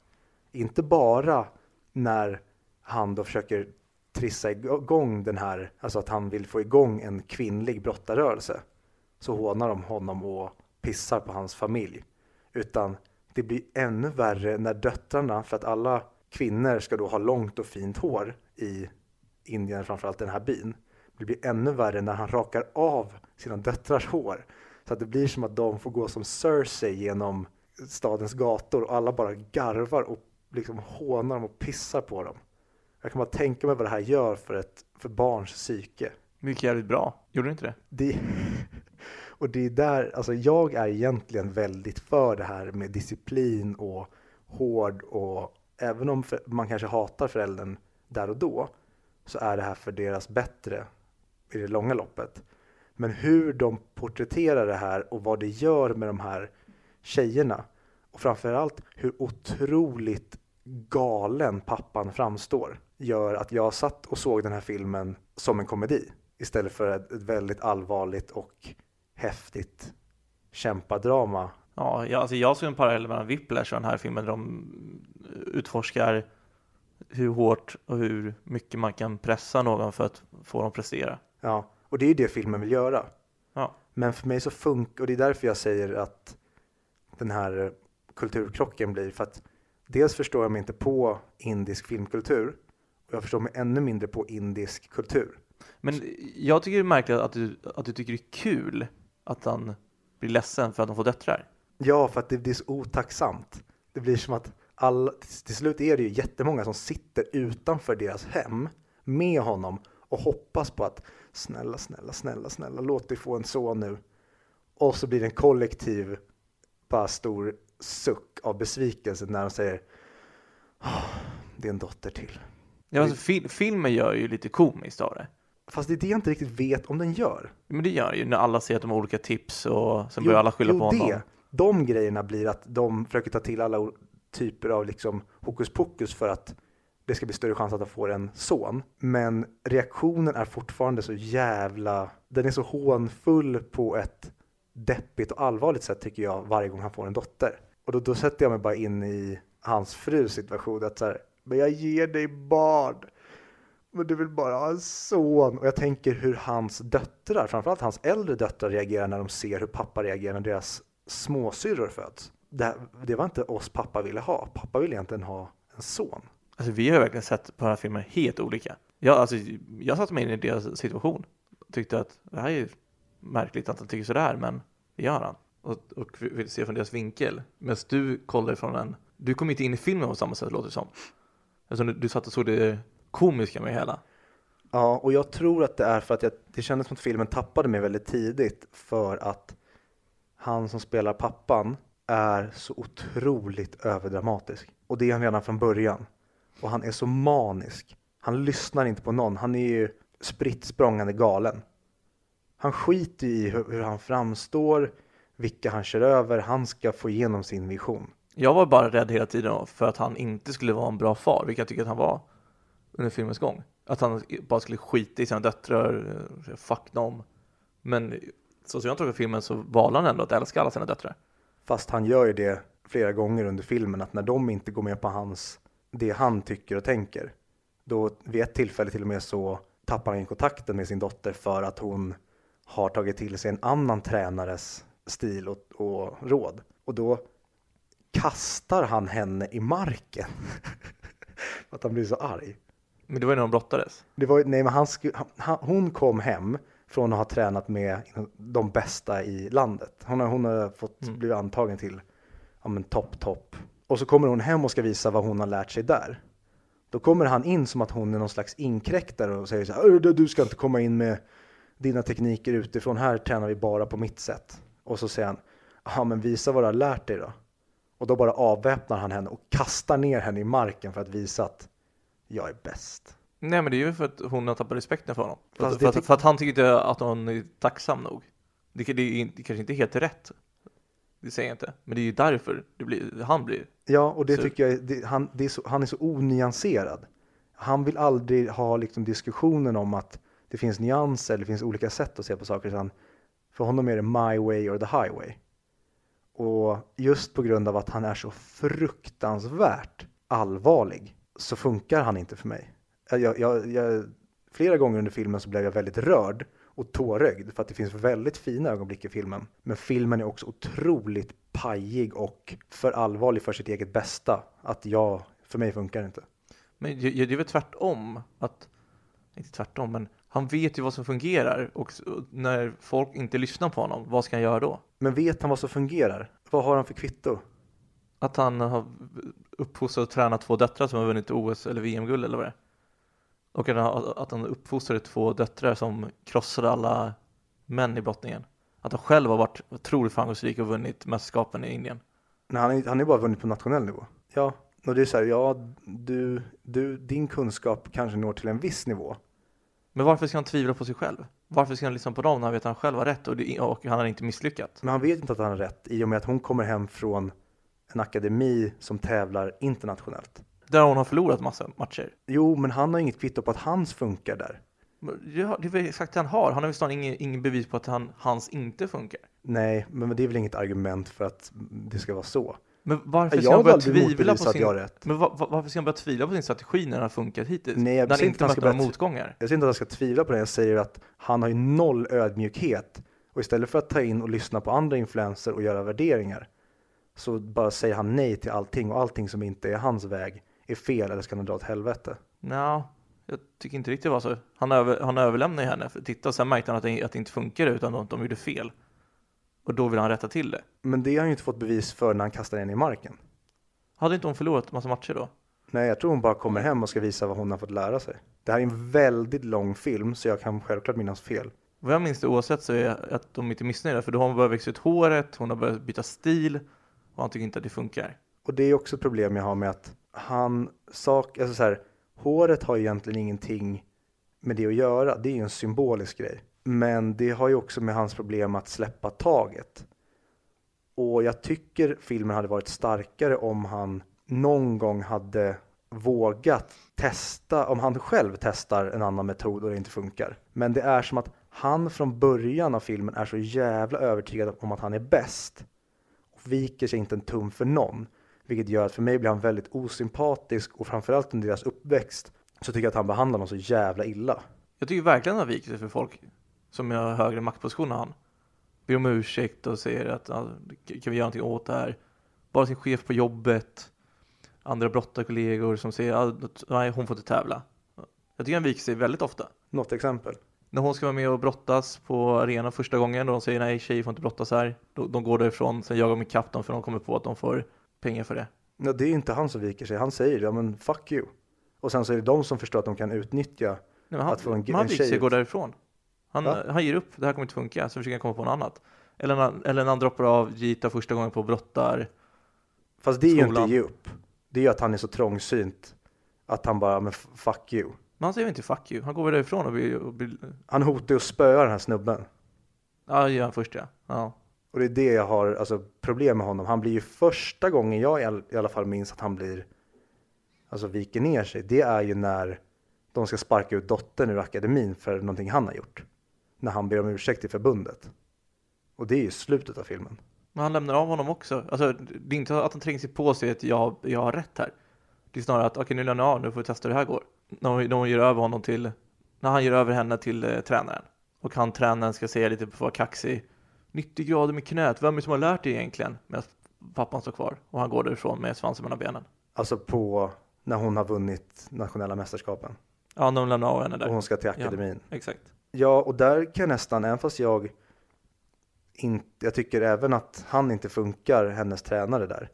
Inte bara när han då försöker trissa igång den här, alltså att han vill få igång en kvinnlig brottarrörelse. Så hånar de honom och pissar på hans familj. Utan det blir ännu värre när döttrarna, för att alla kvinnor ska då ha långt och fint hår i Indien, framförallt den här byn. Det blir ännu värre när han rakar av sina döttrars hår. Så att det blir som att de får gå som Cersei genom stadens gator och alla bara garvar och liksom hånar dem och pissar på dem. Jag kan bara tänka mig vad det här gör för ett för barns psyke. Mycket jävligt bra. Gjorde du inte det? Det, och det är där, alltså jag är egentligen väldigt för det här med disciplin och hård och även om man kanske hatar föräldern där och då så är det här för deras bättre i det långa loppet. Men hur de porträtterar det här och vad det gör med de här tjejerna och framförallt hur otroligt galen pappan framstår gör att jag satt och såg den här filmen som en komedi istället för ett, ett väldigt allvarligt och häftigt kämpadrama Ja, jag, alltså jag såg en parallell mellan Whiplash och den här filmen där de utforskar hur hårt och hur mycket man kan pressa någon för att få dem prestera. Ja, och det är ju det filmen vill göra. Ja. Men för mig så funkar, och det är därför jag säger att den här kulturkrocken blir, för att dels förstår jag mig inte på indisk filmkultur jag förstår mig ännu mindre på indisk kultur. Men jag tycker det är märkligt att du, att du tycker det är kul att han blir ledsen för att de får döttrar. Ja, för att det blir så otacksamt. Det blir som att alla, till slut är det ju jättemånga som sitter utanför deras hem med honom och hoppas på att snälla, snälla, snälla, snälla, låt dig få en son nu. Och så blir det en kollektiv, bara stor suck av besvikelse när de säger "Åh, det är en dotter till. Ja, alltså, fil, filmen gör ju lite komiskt av det. Fast det är det jag inte riktigt vet om den gör. Men det gör ju när alla ser att de har olika tips och sen börjar alla skylla jo, på honom. Det. De grejerna blir att de försöker ta till alla typer av liksom hokus pokus för att det ska bli större chans att de får en son. Men reaktionen är fortfarande så jävla, den är så hånfull på ett deppigt och allvarligt sätt tycker jag varje gång han får en dotter. Och då, då sätter jag mig bara in i hans frus situation att så här, men jag ger dig barn. Men du vill bara ha en son. Och jag tänker hur hans döttrar, framförallt hans äldre döttrar reagerar när de ser hur pappa reagerar när deras småsyrror föds. Det, det var inte oss pappa ville ha. Pappa ville egentligen ha en son. Alltså vi har verkligen sett på den här filmen helt olika. Jag, alltså, jag satte mig in i deras situation. Tyckte att det här är märkligt att han tycker sådär, men det gör han. Och, och vill se från deras vinkel. Medan du kollar från en... Du kom inte in i filmen på samma sätt låter det som. Alltså, du, du satt och såg det komiska med hela. Ja, och jag tror att det är för att jag, det kändes som att filmen tappade mig väldigt tidigt för att han som spelar pappan är så otroligt överdramatisk. Och det är han redan från början. Och han är så manisk. Han lyssnar inte på någon. Han är ju spritt språngande galen. Han skiter i hur, hur han framstår, vilka han kör över. Han ska få igenom sin vision. Jag var bara rädd hela tiden för att han inte skulle vara en bra far, vilket jag tycker att han var under filmens gång. Att han bara skulle skita i sina döttrar, eh, fuck dem. Men så som jag tolkar filmen så valde han ändå att älska alla sina döttrar. Fast han gör ju det flera gånger under filmen att när de inte går med på hans, det han tycker och tänker, då vid ett tillfälle till och med så tappar han kontakten med sin dotter för att hon har tagit till sig en annan tränares stil och, och råd. Och då kastar han henne i marken. att han blir så arg. Men det var ju när de brottades. Det var, nej, men han sku, han, hon kom hem från att ha tränat med de bästa i landet. Hon har, hon har fått Mm. blivit antagen till ja, men topp, topp. Och så kommer hon hem och ska visa vad hon har lärt sig där. Då kommer han in som att hon är någon slags inkräktare och säger så här, "Ö, du- du ska inte komma in med dina tekniker utifrån, här tränar vi bara på mitt sätt. Och så säger han, ja men visa vad du har lärt dig då. Och då bara avväpnar han henne och kastar ner henne i marken för att visa att jag är bäst. Nej men det är ju för att hon har tappat respekten för honom. För, att, det för, att, för att han tycker inte att hon är tacksam nog. Det, det, är, inte- det kanske inte är helt rätt. Det säger jag inte. Men det är ju därför det blir, han blir. Ja, och det Så- tycker jag, det, han, det är så, han är så onyanserad. Han vill aldrig ha liksom diskussionen om att det finns nyanser, det finns olika sätt att se på saker. Utan för honom är det my way or the highway. Och just på grund av att han är så fruktansvärt allvarlig så funkar han inte för mig. Jag, jag, jag, flera gånger under filmen så blev jag väldigt rörd och tårögd för att det finns väldigt fina ögonblick i filmen. Men filmen är också otroligt pajig och för allvarlig för sitt eget bästa. Att jag, för mig funkar det inte. Men det, det är väl tvärtom. Att, inte tvärtom, men han vet ju vad som fungerar. Och när folk inte lyssnar på honom, vad ska han göra då? Men vet han vad som fungerar? Vad har han för kvitto? Att han har uppfostrat och tränat två döttrar som har vunnit OS eller VM-guld eller vad det är. Och att han, uppfostrade två döttrar som krossade alla män i brottningen. Att han själv har varit otroligt framgångsrik och vunnit mästerskapen i Indien. Nej, han, han är bara vunnit på nationell nivå. Ja, och det är så här, ja, du, du, din kunskap kanske når till en viss nivå. Men varför ska han tvivla på sig själv? Varför ska han lyssna på dem när han vet att han själv har rätt och, det, och han har inte misslyckats? Men han vet inte att han har rätt i och med att hon kommer hem från en akademi som tävlar internationellt. Där hon har förlorat massa matcher. Jo, men han har inget kvitto på att hans funkar där. Ja, det är väl exakt det han har. Han har väl snarare ingen, ingen bevis på att han, hans inte funkar. Nej, men det är väl inget argument för att det ska vara så. Men varför ska han börja tvivla på sin... Men va, va, varför ska han börja tvivla på sin strategi när den har funkat hittills? Nej, jag när han inte han mött några motgångar. Jag säger inte att jag ska tvivla på det, jag säger att han har ju noll ödmjukhet. Och istället för att ta in och lyssna på andra influenser och göra värderingar så bara säger han nej till allting och allting som inte är hans väg är fel eller ska han dra åt helvete. Nja, jag tycker inte riktigt det var så. Han, över, han överlämnade ju henne för att titta och sen märkte han att det, att det inte funkade utan att de gjorde fel. Och då vill han rätta till det. Men det har han ju inte fått bevis för när han kastar henne i marken. Hade inte hon förlorat massa matcher då? Nej, jag tror hon bara kommer hem och ska visa vad hon har fått lära sig. Det här är en väldigt lång film så jag kan självklart minnas fel. Vad jag minns det oavsett så är att de inte är missnöjda för då har hon börjat växa ut håret, hon har börjat byta stil och han tycker inte att det funkar. Och det är också ett problem jag har med att han sak, alltså så här, håret har egentligen ingenting med det att göra. Det är ju en symbolisk grej. Men det har ju också med hans problem att släppa taget. Och jag tycker filmen hade varit starkare om han någon gång hade vågat testa, om han själv testar en annan metod och det inte funkar. Men det är som att han från början av filmen är så jävla övertygad om att han är bäst och viker sig inte en tum för någon. Vilket gör att för mig blir han väldigt osympatisk och framförallt under deras uppväxt så tycker jag att han behandlar dem så jävla illa. Jag tycker verkligen han viker sig för folk som har högre maktposition än han. Ber om ursäkt och säger att kan vi göra någonting åt det här? Bara sin chef på jobbet, andra brottarkollegor som säger att nej, hon får inte tävla. Jag tycker han viker sig väldigt ofta. Något exempel? När hon ska vara med och brottas på arenan första gången och de säger nej, tjejer får inte brottas här. De, de går därifrån, sen jagar de ikapp dem för de kommer på att de får pengar för det. Ja, det är inte han som viker sig. Han säger ja men fuck you. Och sen så är det de som förstår att de kan utnyttja. Nej, han, Att få en- men han en viker tjej sig och går därifrån. Han, Va? han ger upp, det här kommer inte funka, så försöker han komma på något annat. Eller när, eller när han droppar av Gita första gången på brottar. Fast det är ju Skolan. inte ge upp. Det är ju att han är så trångsynt att han bara, men fuck you. Men han säger ju inte fuck you, han går väl därifrån och blir, och blir Han hotar ju att spöa den här snubben. ja det gör han först ja. ja. Och det är det jag har alltså, problem med honom. Han blir ju första gången jag i alla fall minns att han blir, alltså viker ner sig. Det är ju när de ska sparka ut dottern ur akademin för någonting han har gjort. När han ber om ursäkt till förbundet. Och det är ju slutet av filmen. Men han lämnar av honom också. Alltså det är inte att han tränger sig på sig att jag, jag har rätt här. Det är snarare att okej nu lämnar jag av, nu får vi testa hur det här går. När hon, när hon ger över honom till, när han ger över henne till eh, tränaren. Och han tränaren ska säga lite för att vara kaxig. 90 grader med knät, vem är det som har lärt dig egentligen? Medan pappan står kvar och han går därifrån med svansen mellan benen. Alltså på när hon har vunnit nationella mästerskapen. Ja, de lämnar av henne där. Och hon ska till akademin. Exakt. Ja, och där kan jag nästan, även fast jag inte, jag tycker även att han inte funkar, hennes tränare där,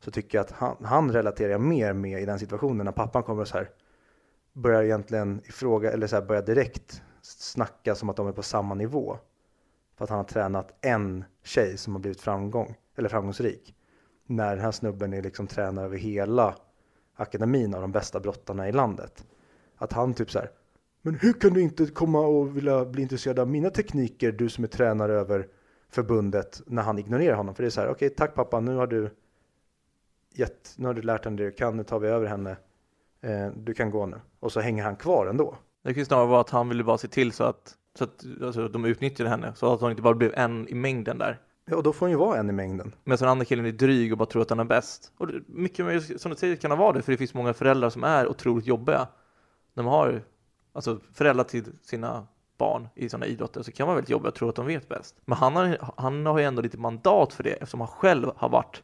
så tycker jag att han, han relaterar jag mer med i den situationen när pappan kommer och så här börjar egentligen ifråga, eller så här börjar direkt snacka som att de är på samma nivå. För att han har tränat en tjej som har blivit framgång, eller framgångsrik. När den här snubben är liksom tränare över hela akademin av de bästa brottarna i landet. Att han typ så här, men hur kan du inte komma och vilja bli intresserad av mina tekniker, du som är tränare över förbundet, när han ignorerar honom? För det är så här, okej tack pappa, nu har du gett, nu har du lärt henne det du kan, nu tar vi över henne, eh, du kan gå nu. Och så hänger han kvar ändå. Det kan ju snarare vara att han ville bara se till så att, så att alltså, de utnyttjade henne. Så att hon inte bara blev en i mängden där. Ja, och då får han ju vara en i mängden. Men den andra killen är dryg och bara tror att han är bäst. Och mycket mer, som du säger kan det vara det, för det finns många föräldrar som är otroligt jobbiga. Man har, alltså föräldrar till sina barn i sådana idrotter så kan vara väldigt jobbiga och tro att de vet bäst. Men han har, han har ju ändå lite mandat för det eftersom han själv har varit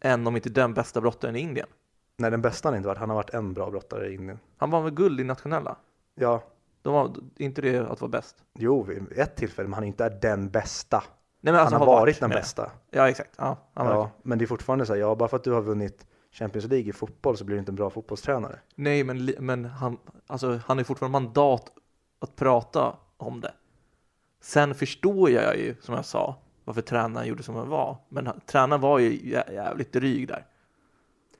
en, om inte den bästa brottaren i Indien. Nej, den bästa har han inte varit, han har varit en bra brottare i Indien. Han vann väl guld i nationella? Ja, De var, inte det att vara bäst? jo, vid ett tillfälle, men han är inte den bästa. Nej, men alltså han har varit varit den bästa. Ja, exakt. Ja, Ja, men det är fortfarande så här, ja, bara för att du har vunnit Champions League i fotboll så blir du inte en bra fotbollstränare. Nej, men, men han, alltså, han är fortfarande mandat att prata om det. Sen förstår jag ju, som jag sa, varför tränaren gjorde som han var. Men han, tränaren var ju jä- jävligt dryg där.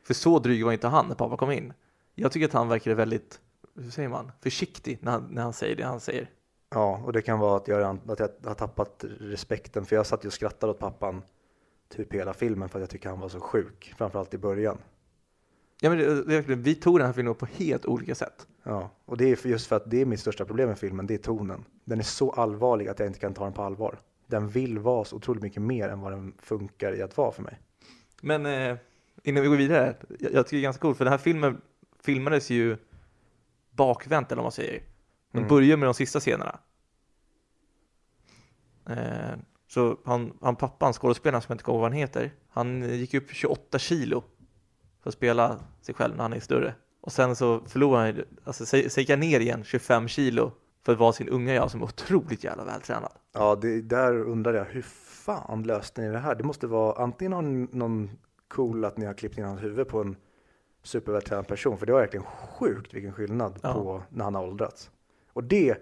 För så dryg var inte han när pappa kom in. Jag tycker att han verkade väldigt, hur säger man, försiktig när han, när han säger det han säger. Ja, och det kan vara att jag, att jag har tappat respekten, för jag satt ju och skrattade åt pappan typ hela filmen för att jag tycker han var så sjuk, framförallt i början. Ja, men det, vi tog den här filmen på helt olika sätt. Ja, och det är för- just för att det är mitt största problem med filmen, det är tonen. Den är så allvarlig att jag inte kan ta den på allvar. Den vill vara så otroligt mycket mer än vad den funkar i att vara för mig. Men eh, innan vi går vidare, jag, jag tycker det är ganska coolt, för den här filmen filmades ju bakvänt eller vad man säger. De Mm. börjar med de sista scenerna. Eh, så han, han pappan, skådespelaren som jag inte kommer ihåg vad han heter, han gick upp 28 kilo för att spela sig själv när han är större. Och sen så förlorade han, alltså så gick han ner igen 25 kilo för att vara sin unga jag som är otroligt jävla vältränad. Ja, det, där undrar jag, hur fan löste ni det här? Det måste vara, antingen ni någon cool att ni har klippt in hans huvud på en supervältränad person, för det var verkligen sjukt vilken skillnad Ja. på när han har åldrats. Och det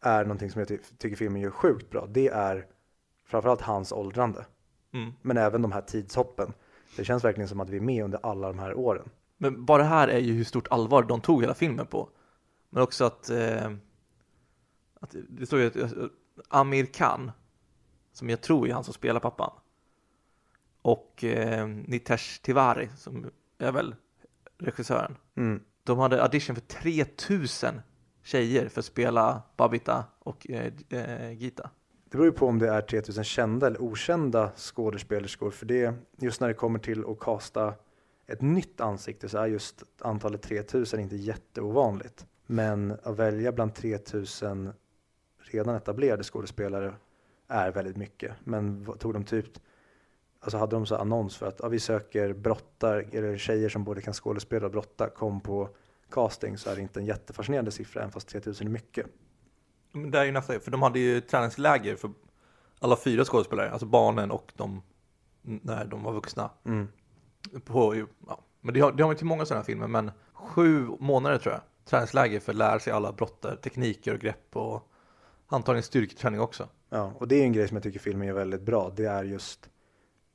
är någonting som jag ty- tycker filmen gör sjukt bra. Det är framförallt hans åldrande, Mm. men även de här tidshoppen. Det känns verkligen som att vi är med under alla de här åren. Men bara det här är ju hur stort allvar de tog hela filmen på. Men också att, eh, att det står ju att eh, Amir Khan, som jag tror är han som spelar pappan, och eh, Nitesh Tiwari, som är väl regissören, Mm. de hade audition för 3000 tjejer för att spela Babita och eh, eh, Gita. Det beror ju på om det är 3000 kända eller okända skådespelerskor. För det, just när det kommer till att kasta ett nytt ansikte så är just antalet 3000 inte jätteovanligt. Men att välja bland 3000 redan etablerade skådespelare är väldigt mycket. Men tog de typ, alltså hade de så annons för att ja, vi söker brottar, eller tjejer som både kan skådespela och brotta, kom på casting så är det inte en jättefascinerande siffra, även fast 3000 är mycket. Men det är ju nästa, för de hade ju träningsläger för alla fyra skådespelare, alltså barnen och de när de var vuxna. Mm. På, ja. Men det har, det har man till många sådana här filmer, men sju månader tror jag. Träningsläger för att lära sig alla brottar, tekniker och grepp och antagligen styrketräning också. Ja, och det är en grej som jag tycker filmen gör väldigt bra. Det är just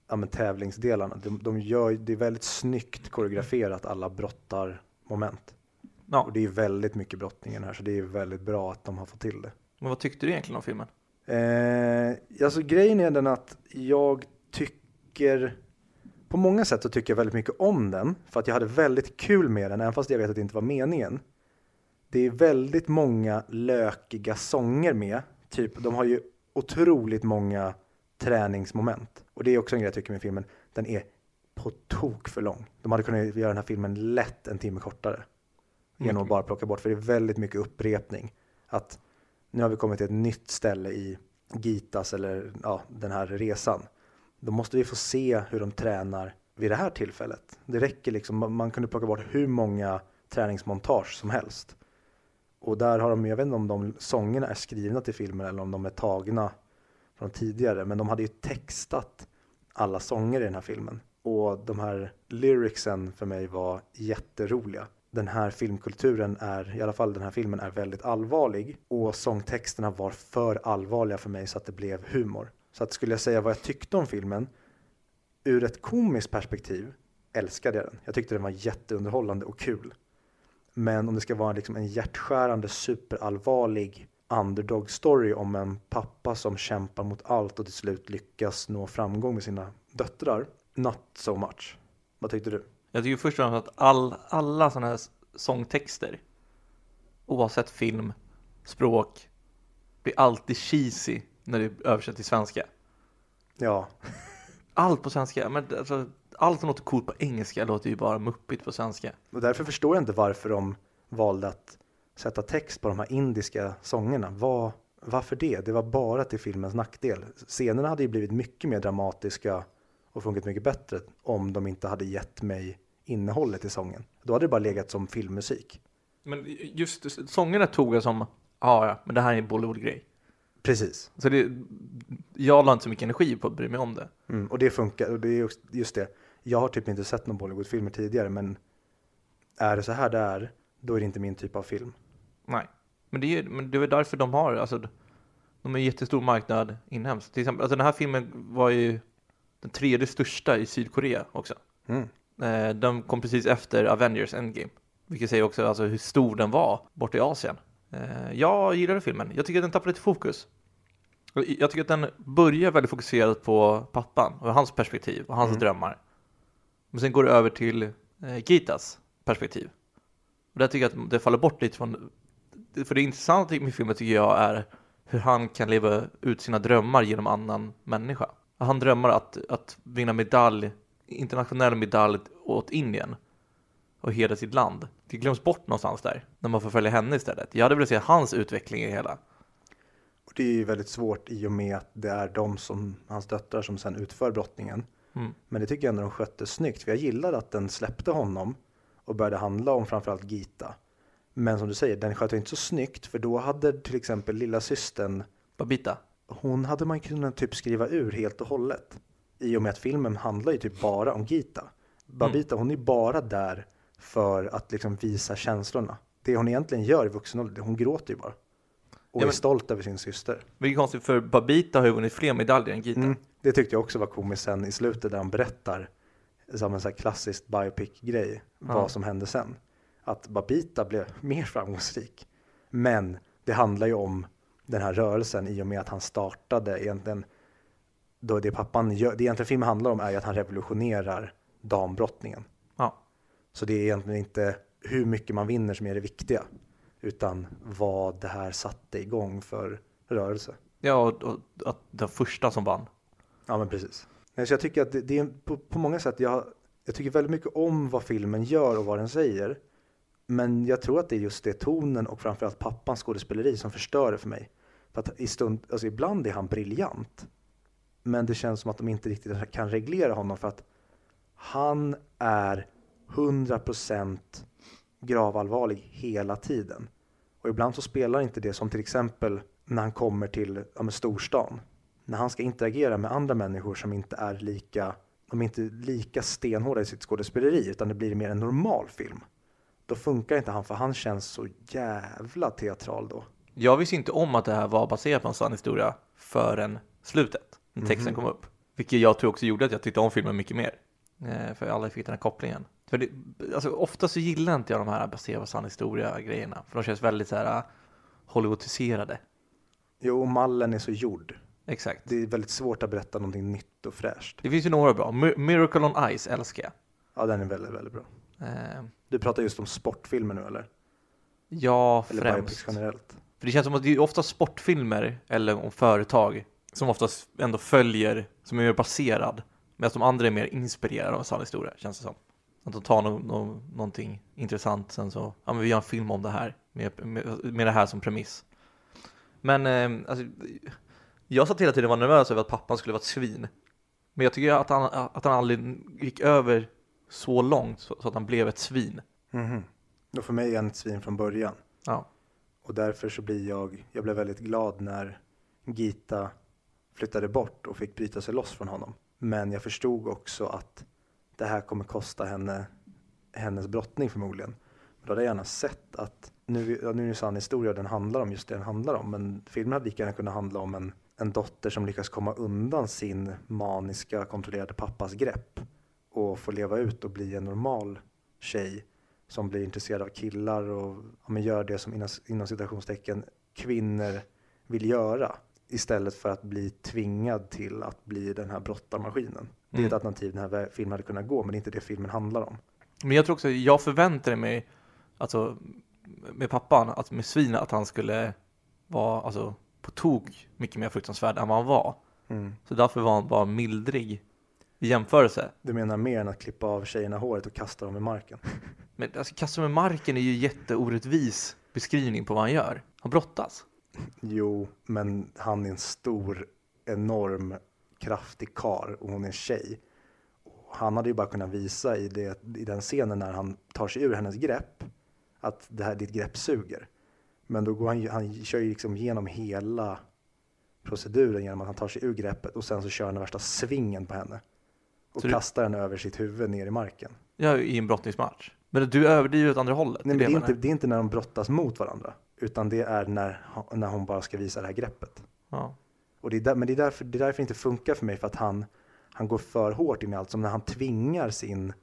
ja, men tävlingsdelarna. De, de gör, det är väldigt snyggt koreograferat alla brottarmoment. Ja, Och det är väldigt mycket brottningen här så det är väldigt bra att de har fått till det. men vad tyckte du egentligen om filmen? Eh, alltså grejen är den att jag tycker på många sätt så tycker jag väldigt mycket om den för att jag hade väldigt kul med den även fast jag vet att det inte var meningen. Det är väldigt många lökiga sånger med. Typ, de har ju otroligt många träningsmoment. Och det är också en grej jag tycker med filmen. Den är på tok för lång. De hade kunnat göra den här filmen lätt en timme kortare. Genom att bara plocka bort, för det är väldigt mycket upprepning. Att nu har vi kommit till ett nytt ställe i Gitas eller ja, den här resan. Då måste vi få se hur de tränar vid det här tillfället. Det räcker liksom, man- man kunde plocka bort hur många träningsmontage som helst. Och där har de, jag vet inte om de sångerna är skrivna till filmen eller om de är tagna från tidigare, men de hade ju textat alla sånger i den här filmen. Och de här lyricsen för mig var jätteroliga. Den här filmkulturen är, i alla fall den här filmen, är väldigt allvarlig. Och sångtexterna var för allvarliga för mig så att det blev humor. Så att skulle jag säga vad jag tyckte om filmen, ur ett komiskt perspektiv älskade jag den. Jag tyckte den var jätteunderhållande och kul. Men om det ska vara liksom en hjärtskärande, superallvarlig underdog story om en pappa som kämpar mot allt och till slut lyckas nå framgång med sina döttrar. Not so much. Vad tyckte du? Jag tycker först och främst att all, alla sådana här sångtexter, oavsett film, språk, blir alltid cheesy när det översätts till svenska. Ja, Allt på svenska, men alltså, allt som låter coolt på engelska låter ju bara muppigt på svenska. och därför förstår jag inte varför de valde att sätta text på de här indiska sångerna. Vad, varför det? Det var bara till filmens nackdel. Scenerna hade ju blivit mycket mer dramatiska och funkat mycket bättre om de inte hade gett mig innehållet i sången. Då hade det bara legat som filmmusik. Men just sångerna tog jag som, ja ja, men det här är en Bollywood-grej. Precis. Så det, jag la inte så mycket energi på att bry mig om det. Mm, och det funkar, och det är just- just det. Jag har typ inte sett någon Bollywoodfilmer tidigare, men är det så här det är, då är det inte min typ av film. Nej, men det är, men det är därför de har, alltså, de har en jättestor marknad inhemskt. Till exempel, alltså den här filmen var ju den tredje största i Sydkorea också. Mm. Eh, den kom precis efter Avengers Endgame, vilket säger också alltså hur stor den var borta i Asien. Eh, jag gillade filmen, jag tycker att den tappar lite fokus. Jag tycker att den börjar väldigt fokuserad på pappan och hans perspektiv och hans Mm. drömmar. Men sen går det över till eh, Gitas perspektiv. Och där tycker jag att det faller bort lite från, för det intressanta med filmen tycker jag är hur han kan leva ut sina drömmar genom annan människa. Han drömmar att, att vinna medalj, internationell medalj åt Indien och hedra sitt land. Det glöms bort någonstans där, när man får följa henne istället. Jag hade velat se hans utveckling i hela. Och det är ju väldigt svårt i och med att det är de som, hans döttrar som sen utför brottningen. Mm. Men det tycker jag ändå de skötte snyggt, för jag gillade att den släppte honom och började handla om framförallt Gita. Men som du säger, den skötte inte så snyggt, för då hade till exempel lilla systern, Babita. hon hade man kunnat typ skriva ur helt och hållet. I och med att filmen handlar ju typ bara om Gita. Babita, hon är bara där för att liksom visa känslorna. Det hon egentligen gör i vuxen ålder, hon gråter ju bara. Och Ja, är men- stolt över sin syster. Vilket är konstigt, för Babita har ju vunnit fler medaljer än Gita. Mm, det tyckte jag också var komiskt sen i slutet där han berättar som en sån här klassisk biopic-grej vad som hände sen. Att Babita blev mer framgångsrik. Men det handlar ju om den här rörelsen i och med att han startade egentligen då det pappan gör, det egentligen filmen handlar om är ju att han revolutionerar dambrottningen. Ja. Så det är egentligen inte hur mycket man vinner som är det viktiga utan vad det här satte igång för rörelse. Ja, och, och att den första som vann. Ja, men precis. Så jag tycker att det, det är på, på många sätt, jag, jag tycker väldigt mycket om vad filmen gör och vad den säger. Men jag tror att det är just det tonen och framförallt pappans skådespeleri som förstör det för mig. För att i stund, alltså ibland är han briljant. Men det känns som att de inte riktigt kan reglera honom för att han är 100% gravallvarlig hela tiden. Och ibland så spelar inte det som till exempel när han kommer till ja, storstan. När han ska interagera med andra människor som inte är lika, de är inte lika stenhårda i sitt skådespeleri utan det blir mer en normal film. Då funkar inte han för han känns så jävla teatral då. Jag visste inte om att det här var baserat på en sann historia förrän slutet, när texten kom upp. Vilket jag tror också gjorde att jag tyckte om filmen mycket mer. Eh, för jag aldrig fick den här kopplingen. För det, alltså, ofta så gillar inte jag de här baserat på sann historia-grejerna. För de känns väldigt så här uh, Hollywoodiserade. Jo, och mallen är så gjord. Exakt. Det är väldigt svårt att berätta någonting nytt och fräscht. Det finns ju några bra. Mi- Miracle on Ice älskar jag. Ja, den är väldigt, väldigt bra. Eh, Du pratar just om sportfilmer nu eller? ja, Eller främst. biopics generellt? För det känns som att det är ofta sportfilmer eller om företag som oftast ändå följer, som är mer baserad. Medan de andra är mer inspirerade av en sann historia, känns det som. Att de tar no, no, någonting intressant, sen så, ja men vi gör en film om det här, med, med, med det här som premiss. Men, eh, alltså, jag satt hela tiden och var nervös över att pappan skulle vara ett svin. Men jag tycker att han, att han aldrig gick över så långt så, så att han blev ett svin. Mhm. Och för mig är han ett svin från början. Ja. Och därför så blir jag, jag blev väldigt glad när Gita flyttade bort och fick bryta sig loss från honom. Men jag förstod också att det här kommer kosta henne hennes brottning förmodligen. Men då hade jag gärna sett att, nu, ja, nu är det en sann historia och den handlar om just det den handlar om, men filmen hade lika gärna kunnat handla om en, en dotter som lyckas komma undan sin maniska kontrollerade pappas grepp och få leva ut och bli en normal tjej som blir intresserad av killar och ja, men gör det som inom, inom citationstecken kvinnor vill göra istället för att bli tvingad till att bli den här brottarmaskinen. Det är Mm. ett alternativ den här filmen hade kunnat gå, men det är inte det filmen handlar om. Men jag tror också, jag förväntade mig, alltså med pappan, att med svinet, att han skulle vara alltså, på tok mycket mer fruktansvärd än vad han var. Mm. Så därför var han bara mildrig i jämförelse. Du menar mer än att klippa av tjejerna håret och kasta dem i marken? Men alltså, kasta med marken är ju jätteorättvis beskrivning på vad han gör. Han brottas. Jo, men han är en stor, enorm, kraftig kar och hon är en tjej. Och han hade ju bara kunnat visa i, det, i den scenen när han tar sig ur hennes grepp att det här, ditt grepp suger. Men då går han, han kör ju liksom igenom hela proceduren genom att han tar sig ur greppet och sen så kör han den värsta svingen på henne. Och Så du- kastar henne över sitt huvud ner i marken. Ja, i en brottningsmatch. Men du överdriver åt andra hållet. Nej, men det är inte, det är inte när de brottas mot varandra, utan det är när, när hon bara ska visa det här greppet. Ja. Och det är där, men det är, därför, det är därför det inte funkar för mig, för att han, han går för hårt in i allt, som när han tvingar sin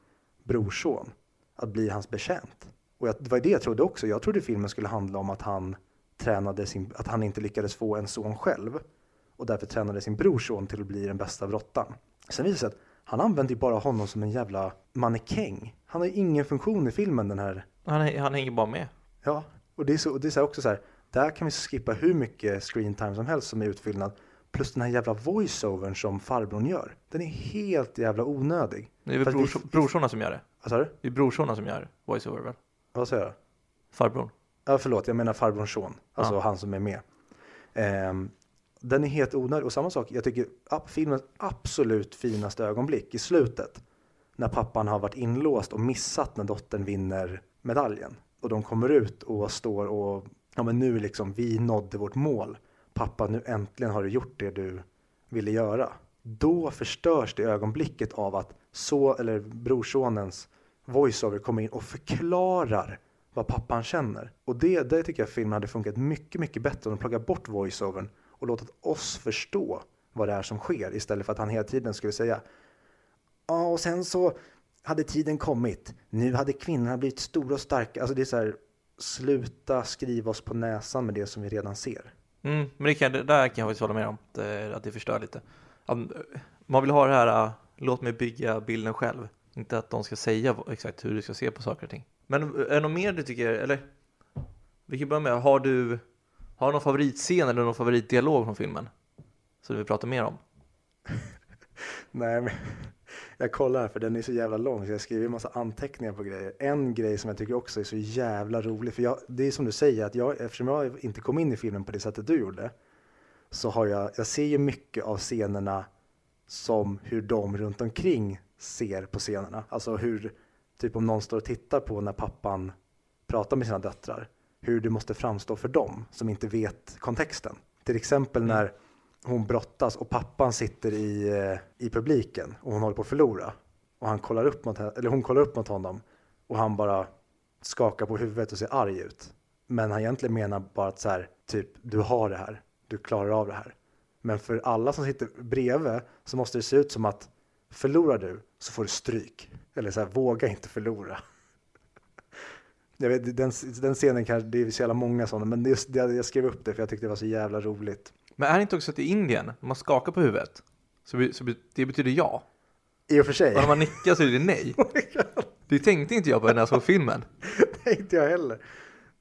brorson att bli hans betjänt. Och jag, det var det jag trodde också. Jag trodde filmen skulle handla om att han tränade sin, att han inte lyckades få en son själv och därför tränade sin brorson till att bli den bästa brottaren. Sen visade det sig att Han använder ju bara honom som en jävla mannekäng. Han har ju ingen funktion i filmen den här. Han, han hänger bara med. Ja, och det är, så, det är så också så här. Där kan vi skippa hur mycket screen time som helst som är utfyllnad. Plus den här jävla voiceovern som farbrorn gör. Den är helt jävla onödig. Det är väl brors, vi- brorsorna som gör det. Vad sa du? Det är brorsorna som gör voiceover väl? Vad sa jag? Farbrorn. Ja, förlåt, jag menar farbrorns son. Alltså Ja. han som är med. Ehm, den är helt onödig. Och samma sak, jag tycker filmens absolut finaste ögonblick i slutet. När pappan har varit inlåst och missat när dottern vinner medaljen. Och de kommer ut och står och, ja men nu liksom, vi nådde vårt mål. Pappa, nu äntligen har du gjort det du ville göra. Då förstörs det ögonblicket av att så, eller brorsonens voiceover kommer in och förklarar vad pappan känner. Och det, det tycker jag filmen hade funkat mycket, mycket bättre om de plockat bort voiceovern och låtit oss förstå vad det är som sker istället för att han hela tiden skulle säga Ja, och sen så hade tiden kommit. Nu hade kvinnorna blivit stora och starka. Alltså det är så här, sluta skriva oss på näsan med det som vi redan ser. Mm, men det kan, det där kan jag faktiskt hålla med om, att, det- att det förstör lite. Att, Man vill ha det här, äh, låt mig bygga bilden själv. Inte att de ska säga exakt hur du ska se på saker och ting. Men är det något mer du tycker, eller? Vi kan börja med, har du, har du någon favoritscen eller någon favoritdialog från filmen? Som du vill prata mer om? Nej, men jag kollar för den är så jävla lång så jag skriver en massa anteckningar på grejer. En grej som jag tycker också är så jävla rolig, för jag, det är som du säger att jag, eftersom jag inte kom in i filmen på det sättet du gjorde, så har jag, jag ser ju mycket av scenerna som hur de runt omkring ser på scenerna. Alltså hur, typ om någon står och tittar på när pappan pratar med sina döttrar, hur det måste framstå för dem som inte vet kontexten. Till exempel när hon brottas och pappan sitter i, eh, i publiken och hon håller på att förlora. Och han kollar upp mot, eller hon kollar upp mot honom och han bara skakar på huvudet och ser arg ut. Men han egentligen menar bara att så här, typ, du har det här, du klarar av det här. Men för alla som sitter bredvid så måste det se ut som att förlorar du så får du stryk. Eller så här, våga inte förlora. Jag vet, den, den scenen kanske, det är så jävla många sådana, men just jag, jag skrev upp det för jag tyckte det var så jävla roligt. Men är det inte också att i Indien, när man skakar på huvudet, så, be- så be- det betyder ja. I och för sig. Och när man nickar så är det nej. Det tänkte inte jag på när jag såg filmen. Nej, inte jag heller.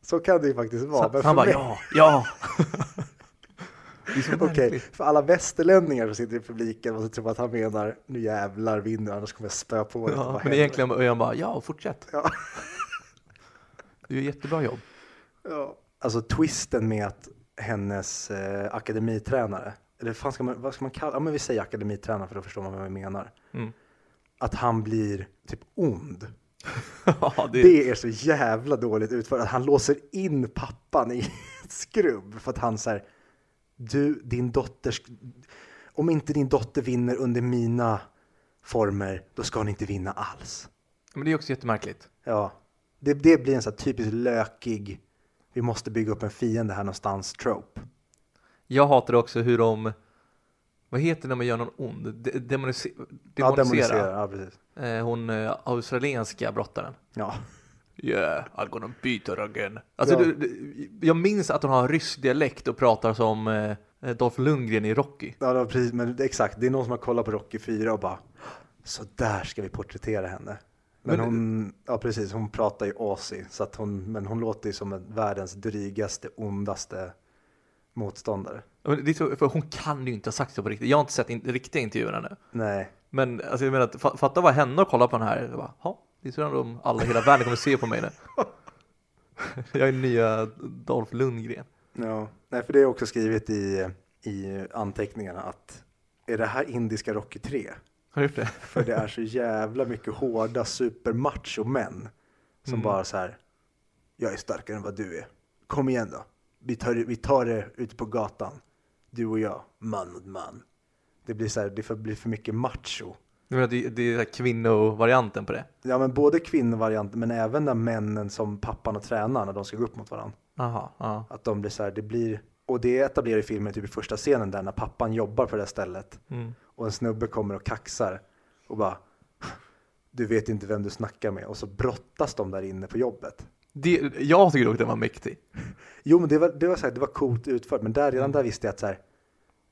Så kan det ju faktiskt vara. Så, han bara mig- ja, ja. Det Okej, märkligt. för alla västerlänningar som sitter i publiken måste tro att han menar nu jävlar vinner annars kommer jag spöa på dig. Ja, men egentligen är han bara ja, fortsätt. Ja. Du gör jättebra jobb. Ja. Alltså twisten med att hennes eh, akademitränare, eller fan ska man, vad ska man kalla, ja men vi säger akademitränare för då förstår man vad vi menar. Mm. Att han blir typ ond. Ja, det, Det är så jävla dåligt utfört att han låser in pappan i ett skrubb för att han säger du, din dotter, om inte din dotter vinner under mina former, då ska hon inte vinna alls. men det är också jättemärkligt. Ja, det, det blir en så här typiskt lökig, vi måste bygga upp en fiende här någonstans, trope. Jag hatar också hur de, vad heter det när man gör någon ond? De, demonise, Ja, demonisera. demonisera, ja precis. Eh, hon eh, australienska brottaren. Ja, Yeah, I'm gonna beat her again. Alltså, Ja. du, du, jag minns att hon har rysk dialekt och pratar som eh, Dolph Lundgren i Rocky. ja var precis, men exakt, det är någon som har kollat på Rocky 4 och bara, så där ska vi porträttera henne. Men, Men- hon, ja precis, hon pratar ju Aussie, så att hon, men hon låter ju som en världens drygaste, ondaste motståndare. Så, för hon kan ju inte ha sagt så på riktigt. Jag har inte sett in, riktiga intervjuer ännu. Nej, Men alltså, jag menar, att fa- fatta vad henne att kolla på den här. Jag bara, "Ha, det är så de alla hela världen kommer se på mig nu. jag är nya Dolph Lundgren. ja. Nej, för det är också skrivit i, i anteckningarna att är det här indiska Rocky 3? Har du gjort det? För det är så jävla mycket hårda supermacho män som Mm. bara så här. Jag är starkare än vad du är. Kom igen då. Vi tar, vi tar det ute på gatan. Du och jag, man mot man. Det blir så här, det får bli för mycket macho. Jag menar, det, det är kvinnovarianten på det. Ja men både kvinnovarianten men även när männen som pappan och tränaren när de ska gå upp mot varandra. Aha, ja. Att de blir så här, det blir, och det etablerar i filmen typ i första scenen där när pappan jobbar på det här stället Mm. Och en snubbe kommer och kaxar och bara du vet inte vem du snackar med och så brottas de där inne på jobbet. Det, jag tycker dock den var mäktig. Jo men det var, det var, så här, det var coolt utfört men där, redan där visste jag att så här,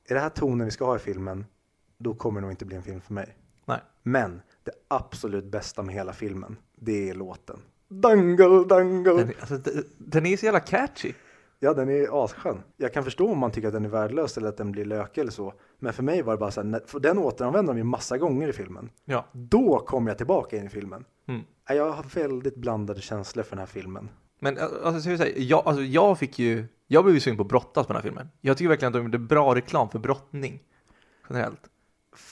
är det här tonen vi ska ha i filmen då kommer det nog inte bli en film för mig. Nej. Men det absolut bästa med hela filmen, det är låten. Dangle, dangle. Den, alltså, den, den är så jävla catchy. Ja, den är asskön. Jag kan förstå om man tycker att den är värdelös eller att den blir lökig eller så. Men för mig var det bara så här, för den återanvänder de ju massa gånger i filmen. Ja. Då kommer jag tillbaka in i filmen. Mm. Jag har väldigt blandade känslor för den här filmen. Men alltså, ska vi säga, jag, alltså, jag fick ju, jag blev ju sugen på att brottas på den här filmen. Jag tycker verkligen att de gjorde bra reklam för brottning. Generellt.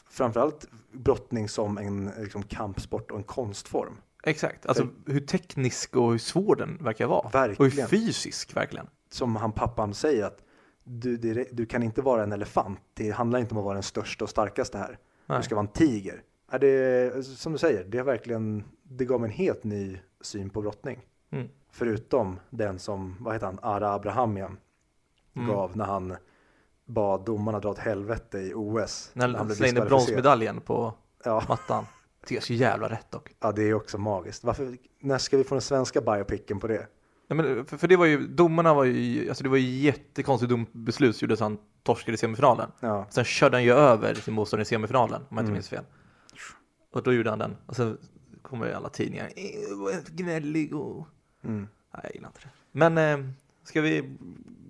Framförallt brottning som en liksom, kampsport och en konstform. Exakt, alltså hur teknisk och hur svår den verkar vara. Och hur Verkligen. fysisk verkligen. Som han pappan säger att du, det, du kan inte vara en elefant. Det handlar inte om att vara den största och starkaste här. Nej. Du ska vara en tiger. Är det, som du säger, det är verkligen, det gav en helt ny syn på brottning. Mm. Förutom den som, vad heter han, Ara Abrahamian Mm. gav när han bad domarna dra åt helvete i OS. När han han slängde bronsmedaljen på Ja, mattan. Det är så jävla rätt dock. ja, det är också magiskt. Varför, när ska vi få den svenska biopicen på det? Nej, men för, för det var ju, domarna var ju, alltså det var ju jättekonstigt dombeslut som gjorde så han torskade i semifinalen. Ja, Sen körde han ju över sin motståndare i semifinalen, om jag inte Mm. minns fel. Och då gjorde han den. Och så kommer alla tidningar. "Eh, Gnällig och... mm. Nej, jag gillar inte det. Men eh, ska vi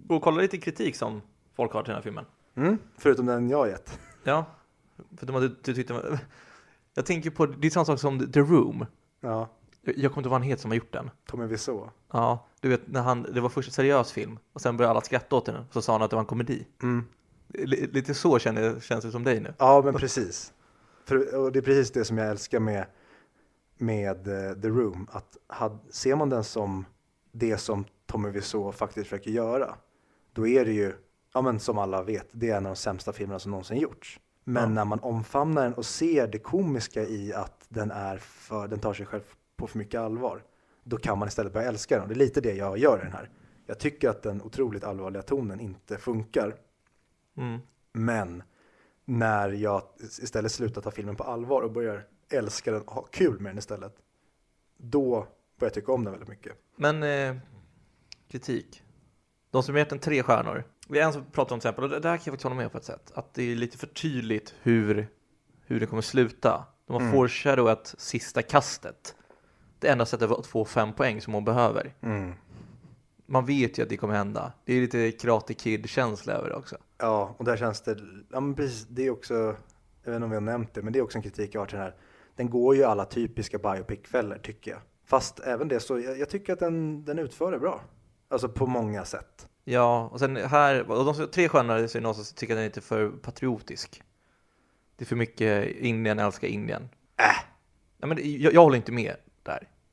gå och kolla lite kritik som folk har till den här filmen? Mm. förutom den jag gett. Ja, för de hade, du tyckte... Jag tänker på, det är samma sak som The Room. Ja, Jag kommer inte ihåg vad han heter som har gjort den. Tommy Wiseau. Ja, du vet när han, det var först en seriös film och sen började alla skratta åt den. Så sa han att det var en komedi. Mm. L- lite så känner, känns det som dig nu. Ja, men precis. För, och det är precis det som jag älskar med, med eh, The Room. Att had, ser man den som det som Tommy Wiseau faktiskt försöker göra, då är det ju, ja men som alla vet, det är en av de sämsta filmerna som någonsin gjorts. Men Ja. när man omfamnar den och ser det komiska i att den, är för, den tar sig själv på för mycket allvar, då kan man istället börja älska den. Och det är lite det jag gör i den här. Jag tycker att den otroligt allvarliga tonen inte funkar. Mm. Men när jag istället slutar ta filmen på allvar och börjar älska den och ha kul med den istället, då börjar jag tycka om den väldigt mycket. Men eh, kritik. De som gett den tre stjärnor. Vi är en som pratar om till exempel, och det där kan jag faktiskt hålla med på ett sätt, att det är lite för tydligt hur, hur det kommer sluta. De har Mm. foreshadowat sista kastet. Det enda sättet att få fem poäng som hon behöver. Man vet ju att det kommer hända. Det är lite Karate Kid-känsla över det också. Ja, och där känns det, ja men precis, det är också, jag vet inte om vi har nämnt det, men det är också en kritik jag har till den här. Den går ju alla typiska biopic-fällor tycker jag. Fast även det så, jag, jag tycker att den, den utför det bra. Alltså på många sätt. Ja, och sen här, och de tre stjärnor så är det någon som tycker att den är lite för patriotisk. Det är för mycket Indien älskar Indien. Äh. Nej, men jag, jag håller inte med.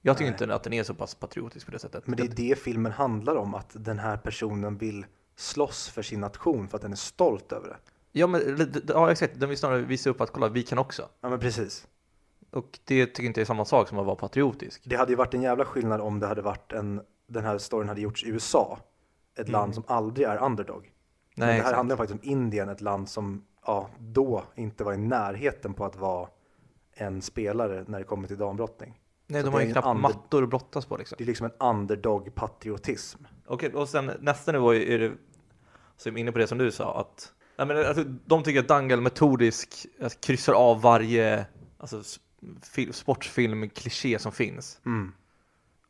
Jag tycker Nej. inte att den är så pass patriotisk på det sättet. Men det är det filmen handlar om, att den här personen vill slåss för sin nation för att den är stolt över det. Ja, men ja, exakt. Den vill snarare visa upp att kolla, vi kan också. Ja men precis. Och det tycker inte jag är samma sak som att vara patriotisk. Det hade ju varit en jävla skillnad om det hade varit en, den här storyn hade gjorts i USA. Ett land som aldrig är underdog. Men Nej, det här exakt. handlar faktiskt om Indien, ett land som ja, då inte var i närheten på att vara en spelare när det kommer till dambrottning. Nej, så de det har ju knappt under- mattor att brottas på liksom. Det är liksom en underdog-patriotism. Okej, och sen nästa nivå är det, så är jag inne på det som du sa, att nej, men, alltså, de tycker att Dangal metodisk alltså, kryssar av varje alltså, sportfilm-kliché som finns. Mm.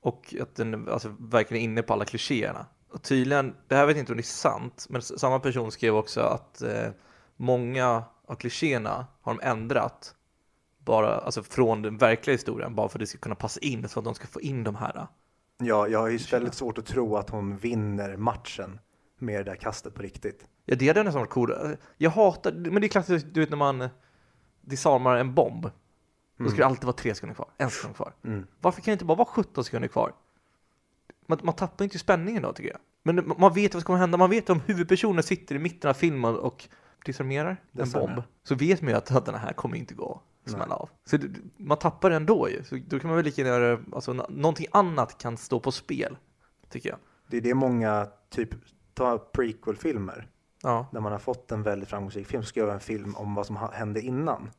Och att den alltså, verkligen är inne på alla klichéerna. Och tydligen, det här vet jag inte om det är sant, men samma person skrev också att eh, många av klichéerna har de ändrat bara, alltså från den verkliga historien, bara för att det ska kunna passa in, så att de ska få in de här. Ja, jag har ju väldigt svårt att tro att hon vinner matchen med det där kastet på riktigt. Ja, det hade nästan varit coolt. Jag hatar, men det är klassiskt, du vet när man disarmar en bomb. Då ska det alltid vara tre sekunder kvar, en sekund kvar. Mm. Varför kan det inte bara vara 17 sekunder kvar? Man, man tappar inte spänningen då tycker jag. Men man vet vad som kommer hända, man vet om huvudpersonen sitter i mitten av filmen och disarmerar en bomb. Så vet man ju att den här kommer inte gå smälla av. Så det, man tappar det ändå ju. Så då kan man väl lika gärna alltså nå- någonting annat kan stå på spel, tycker jag. Det är det många, typ, ta prequel-filmer. Ja. när man har fått en väldigt framgångsrik film så ska jag göra en film om vad som hände innan.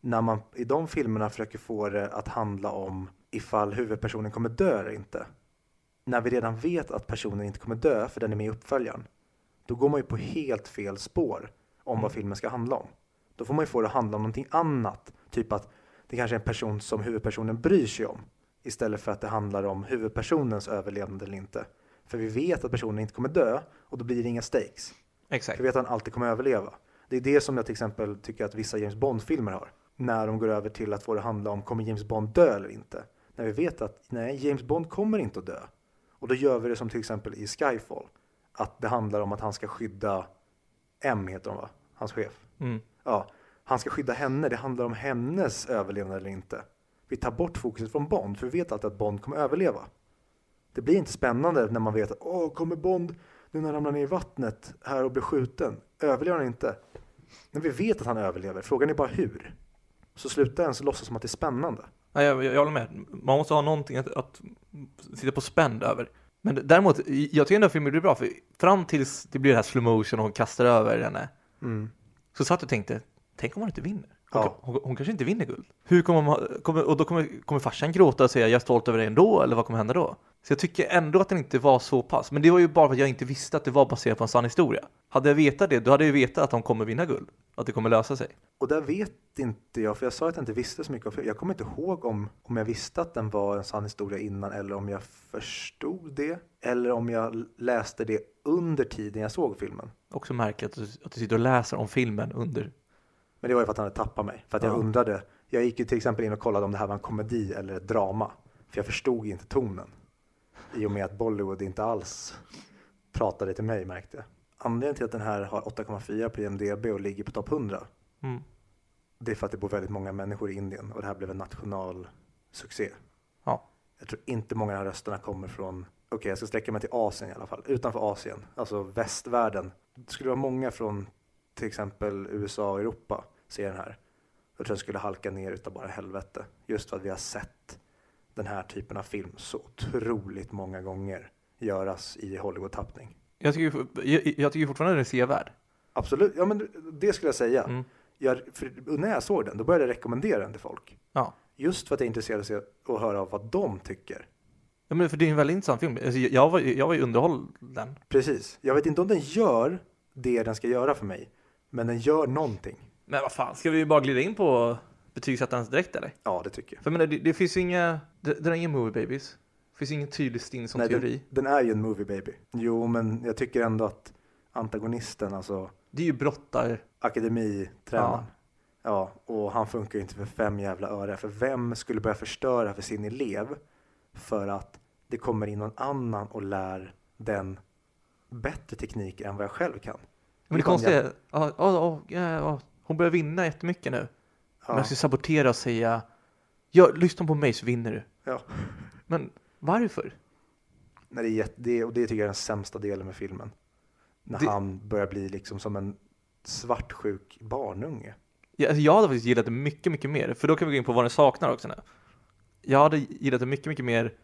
När man i de filmerna försöker få det att handla om ifall huvudpersonen kommer dö eller inte. När vi redan vet att personen inte kommer dö för den är med i uppföljaren. Då går man ju på helt fel spår om vad filmen ska handla om. Då får man ju få det att handla om någonting annat. Typ att det kanske är en person som huvudpersonen bryr sig om istället för att det handlar om huvudpersonens överlevnad eller inte. För vi vet att personen inte kommer dö och då blir det inga stakes. Exakt. För vi vet att han alltid kommer överleva. Det är det som jag till exempel tycker att vissa James Bond-filmer har. När de går över till att få det handla om kommer James Bond dö eller inte. När vi vet att nej, James Bond kommer inte att dö. Och då gör vi det som till exempel i Skyfall. Att det handlar om att han ska skydda M heter hon va? Hans chef. Mm. Ja, han ska skydda henne. Det handlar om hennes överlevnad eller inte. Vi tar bort fokuset från Bond, för vi vet alltid att Bond kommer överleva. Det blir inte spännande när man vet att åh, kommer Bond nu när han ramlar ner i vattnet här och blir skjuten? Överlever han inte? Men vi vet att han överlever. Frågan är bara hur. Så sluta ens låtsas som att det är spännande. Ja, jag, jag, jag håller med. Man måste ha någonting att, att sitta på spänd över. Men däremot, jag tycker ändå filmen blir bra, för fram tills det blir det här slow motion och hon kastar över henne, Mm så satt och tänkte, tänk om hon inte vinner? Hon, Ja. hon, hon kanske inte vinner guld. Hur kommer man, kommer, och då kommer, kommer farsan gråta och säga jag är stolt över dig ändå, eller vad kommer hända då? Så jag tycker ändå att den inte var så pass, men det var ju bara för att jag inte visste att det var baserat på en sann historia. Hade jag vetat det, då hade jag ju vetat att de kommer vinna guld, att det kommer lösa sig. Och där vet inte jag, för jag sa att jag inte visste så mycket. Jag kommer inte ihåg om, om jag visste att den var en sann historia innan eller om jag förstod det. Eller om jag läste det under tiden jag såg filmen. Också märkligt att, du- att du sitter och läser om filmen under. Men det var ju för att han hade tappat mig. För att jag Ja. undrade. Jag gick ju till exempel in och kollade om det här var en komedi eller ett drama. För jag förstod inte tonen. I och med att Bollywood inte alls pratade till mig märkte jag. Anledningen till att den här har 8,4 på IMDB och ligger på topp 100. Mm. Det är för att det bor väldigt många människor i Indien och det här blev en national succé. Ja. Jag tror inte många av de här rösterna kommer från, okej jag ska sträcka mig till Asien i alla fall, utanför Asien, alltså västvärlden. Det skulle vara många från till exempel USA och Europa ser den här. Jag tror jag skulle halka ner utav bara helvete. Just för att vi har sett den här typen av film så otroligt många gånger göras i Hollywood-tappning. Jag tycker, jag, jag tycker fortfarande den är sevärd. Absolut, ja men det skulle jag säga. Mm. Jag, när jag såg den, då började jag rekommendera den till folk. Ja. Just för att jag är intresserad av att höra av vad de tycker. ja, men för det är en väldigt intressant film. Alltså, jag, var, jag var ju underhållen. Precis. Jag vet inte om den gör det den ska göra för mig, men den gör någonting. Men vad fan, ska vi bara glida in på betygsättarens direkt eller? Ja, det tycker jag. För jag menar, det, det finns ju inga, det, det är ingen movie babies. Det finns ingen tydlig Stinson Nej, teori. den, den är ju en movie baby. Jo, men jag tycker ändå att antagonisten, alltså Det är ju brottar. akademitränaren, ja. och han funkar ju inte för fem jävla öre. För vem skulle börja förstöra för sin elev för att det kommer in någon annan och lär den bättre teknik än vad jag själv kan? Men det konstiga är, ja, ja, ja, hon börjar vinna jättemycket nu. Men Ja, jag ska sabotera och säga, ja, lyssna på mig så vinner du. ja. Men varför? Nej, det är jätte, det, och det tycker jag är den sämsta delen med filmen. När Det- han börjar bli liksom som en svartsjuk barnunge. Ja, alltså jag hade faktiskt gillat det mycket, mycket mer. För då kan vi gå in på vad den saknar också nu. Jag hade gillat det mycket, mycket mer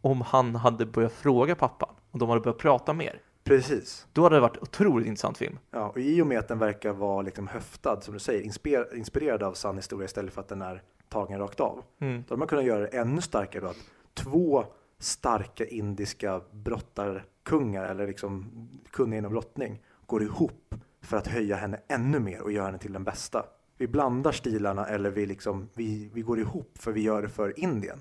om han hade börjat fråga pappan. Och de hade börjat prata mer. Precis. Då hade det varit otroligt intressant film. Ja, och i och med att den verkar vara liksom höftad, som du säger, inspir, inspirerad av sann historia istället för att den är tagen rakt av. Mm. Då hade man kunnat göra det ännu starkare då, att två starka indiska brottarkungar, eller liksom kunniga inom brottning, går ihop för att höja henne ännu mer och göra henne till den bästa. Vi blandar stilarna eller vi, liksom, vi, vi går ihop för vi gör det för Indien.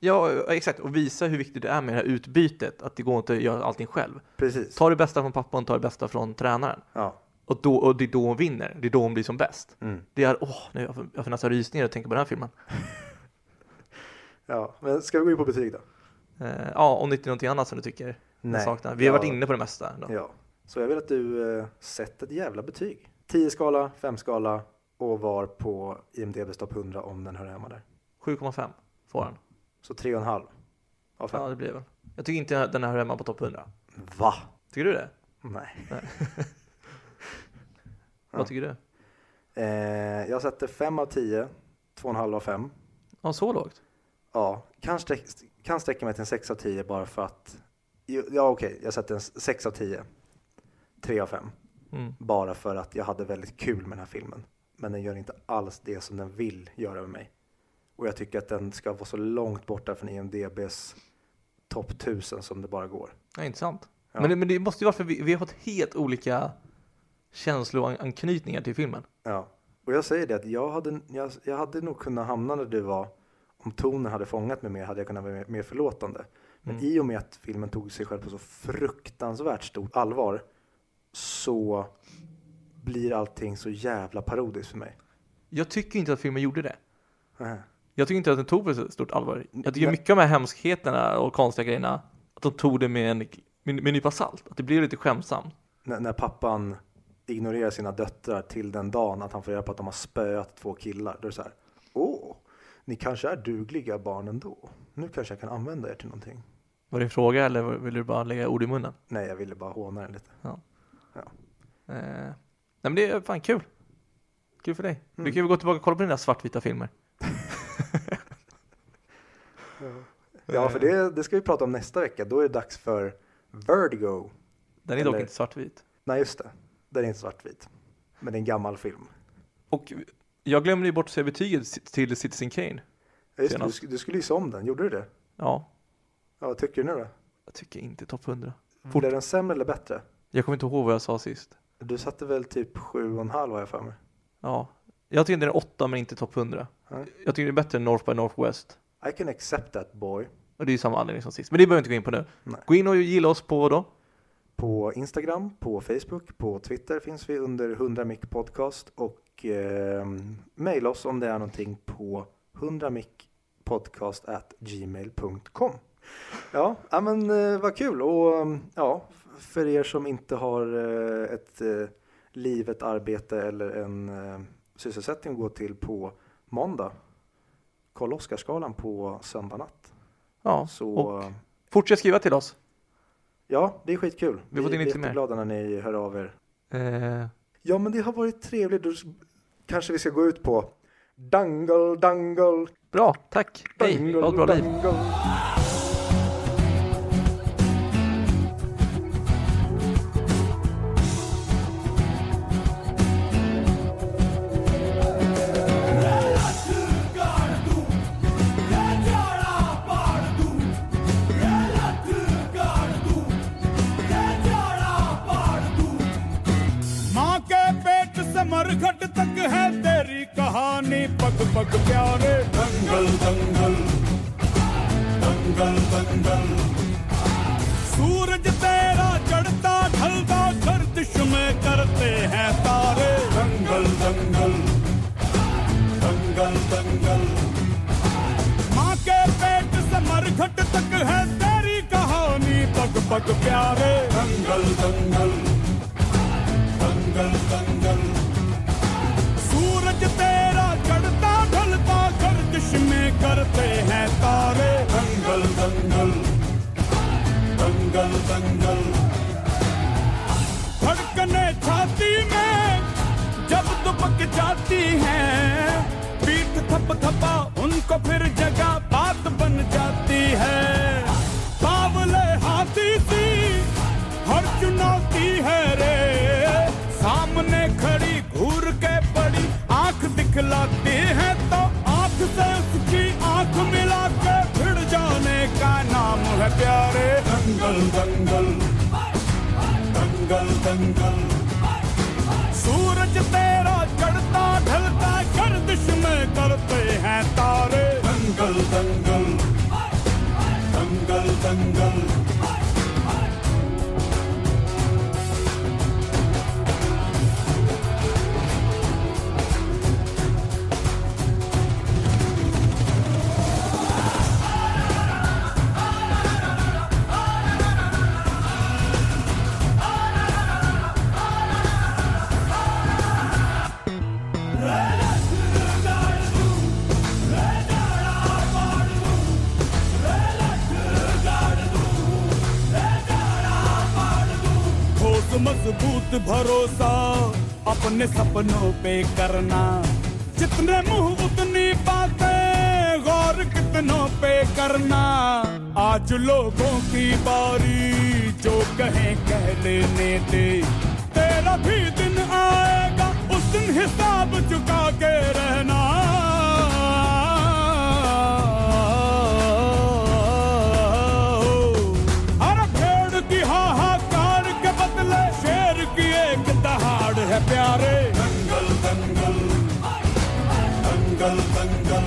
Ja, exakt. Och visa hur viktigt det är med det här utbytet. Att det går inte att göra allting själv. Precis. Ta det bästa från pappan, ta det bästa från tränaren. Ja. Och, då, och det är då hon vinner. Det är då hon blir som bäst. Mm. Det är, åh, nu jag får, jag får nästan rysningar att tänka på den här filmen. ja, men ska vi gå in på betyg då? Eh, ja, om det inte är någonting annat som du tycker Nej. saknar. Vi har Ja. varit inne på det mesta. Ändå. Ja, så jag vill att du eh, sätter ett jävla betyg. 10 skala, 5 skala och var på IMDBs topp 100 om den hör hemma där. 7,5 får han. Så 3,5 av 5. Ja, det blir väl. Jag tycker inte den här hör hemma på topp 100. Va? Tycker du det? Nej. Vad tycker du? Eh, jag sätter 5 av 10, 2,5 av 5. Ja, så lågt? Ja, kan, sträck, kan sträcka mig till en 6 av 10 bara för att... Ja, okej, jag sätter en 6 av 10. 3 av 5. Mm. Bara för att jag hade väldigt kul med den här filmen. Men den gör inte alls det som den vill göra med mig. Och jag tycker att den ska vara så långt borta från IMDBs topp 1000 som det bara går. Ja, intressant. Ja. Men, det, men det måste ju vara för vi, vi har fått helt olika känslooanknytningar till filmen. Ja. Och jag säger det att jag hade, jag, jag hade nog kunnat hamna där du var om tonen hade fångat mig mer hade jag kunnat vara mer, mer förlåtande. Men Mm. i och med att filmen tog sig själv på så fruktansvärt stort allvar så blir allting så jävla parodiskt för mig. Jag tycker inte att filmen gjorde det. Nähä. Jag tycker inte att den tog på så stort allvar. Jag tycker Nej. mycket av de här hemskheterna och konstiga grejerna, att de tog det med en, med, med en nypa salt. Att det blev lite skämsamt. När, när pappan ignorerar sina döttrar till den dagen att han får reda på att de har spöat två killar. Då är det så här, åh, ni kanske är dugliga barn ändå. Nu kanske jag kan använda er till någonting. Var det en fråga eller vill du bara lägga ord i munnen? Nej, jag ville bara håna den lite. Eh, nej men det är fan kul. Kul för dig. Mm. Vi kan väl gå tillbaka och kolla på dina svartvita filmer. Ja, för det, det ska vi prata om nästa vecka. Då är det dags för Vertigo. Den är dock Eller- inte svartvit. Nej, just det. Den är inte svartvit. Men det är en gammal film. Och jag glömde ju bort att säga betyget till Citizen Kane. Ja, just du, du skulle ju se om den. Gjorde du det? Ja, Ja, vad tycker du nu då? jag tycker inte topp 100. Fort. Är den sämre eller bättre? Jag kommer inte ihåg vad jag sa sist. Du satte väl typ sju och en halv har jag för mig. Ja, jag tycker den är 8 men inte topp 100. Ja. Jag tycker det är bättre än North by Northwest. I can accept that boy. Och det är ju samma anledning som sist. Men det behöver vi inte gå in på nu. Nej. Gå in och gilla oss på då. På Instagram, på Facebook, på Twitter finns vi under 100 mic podcast och eh, mejla oss om det är någonting på 100 podcast at gmail.com. Ja, ja men eh, vad kul och eh, ja, för er som inte har eh, ett eh, liv, ett arbete eller en eh, sysselsättning att gå till på måndag. Kolla Oscarsgalan på söndag natt. Ja, Så och eh, fortsätt skriva till oss. ja, det är skitkul. Vi in är lite mer. jätteglada när ni hör av er. Eh, Ja, men det har varit trevligt. Då kanske vi ska gå ut på Dangle, dangle, bra, tack. Hej, dangle, ha ett bra liv. dangle. माँ मज़बूत भरोसा अपने सपनों पे करना। जितने मुँह उतनी बातें गौर कितनों पे करना। आज लोगों की बारी, जो कहें कह लेने दे। तेरा भी दिन आएगा, उस दिन हिसाब चुका के रहना। है प्यारे। दंगल दंगल दंगल दंगल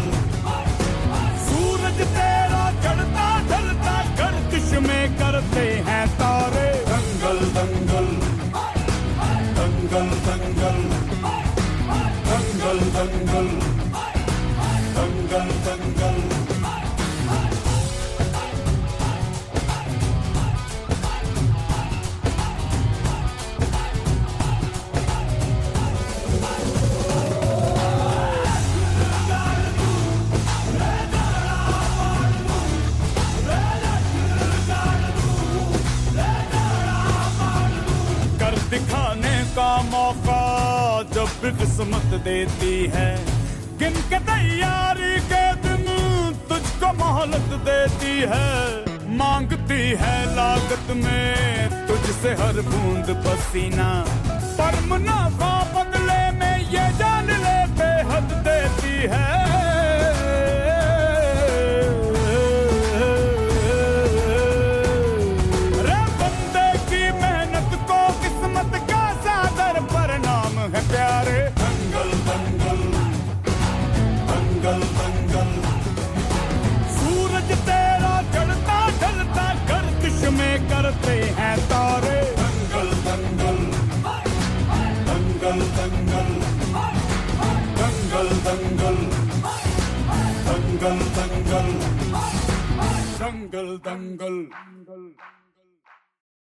सूरज तेरा चढ़ता ढलता गर्दिश में करते हैं तारे। का मौका जब भी किस्मत देती है। गिन के तैयारी के दिन तुझको मोहलत देती है। मांगती है लागत में तुझसे हर बूंद पसीना। पर मुनाफा बदले में ये जान ले बेहद देती है। dangle, dangle.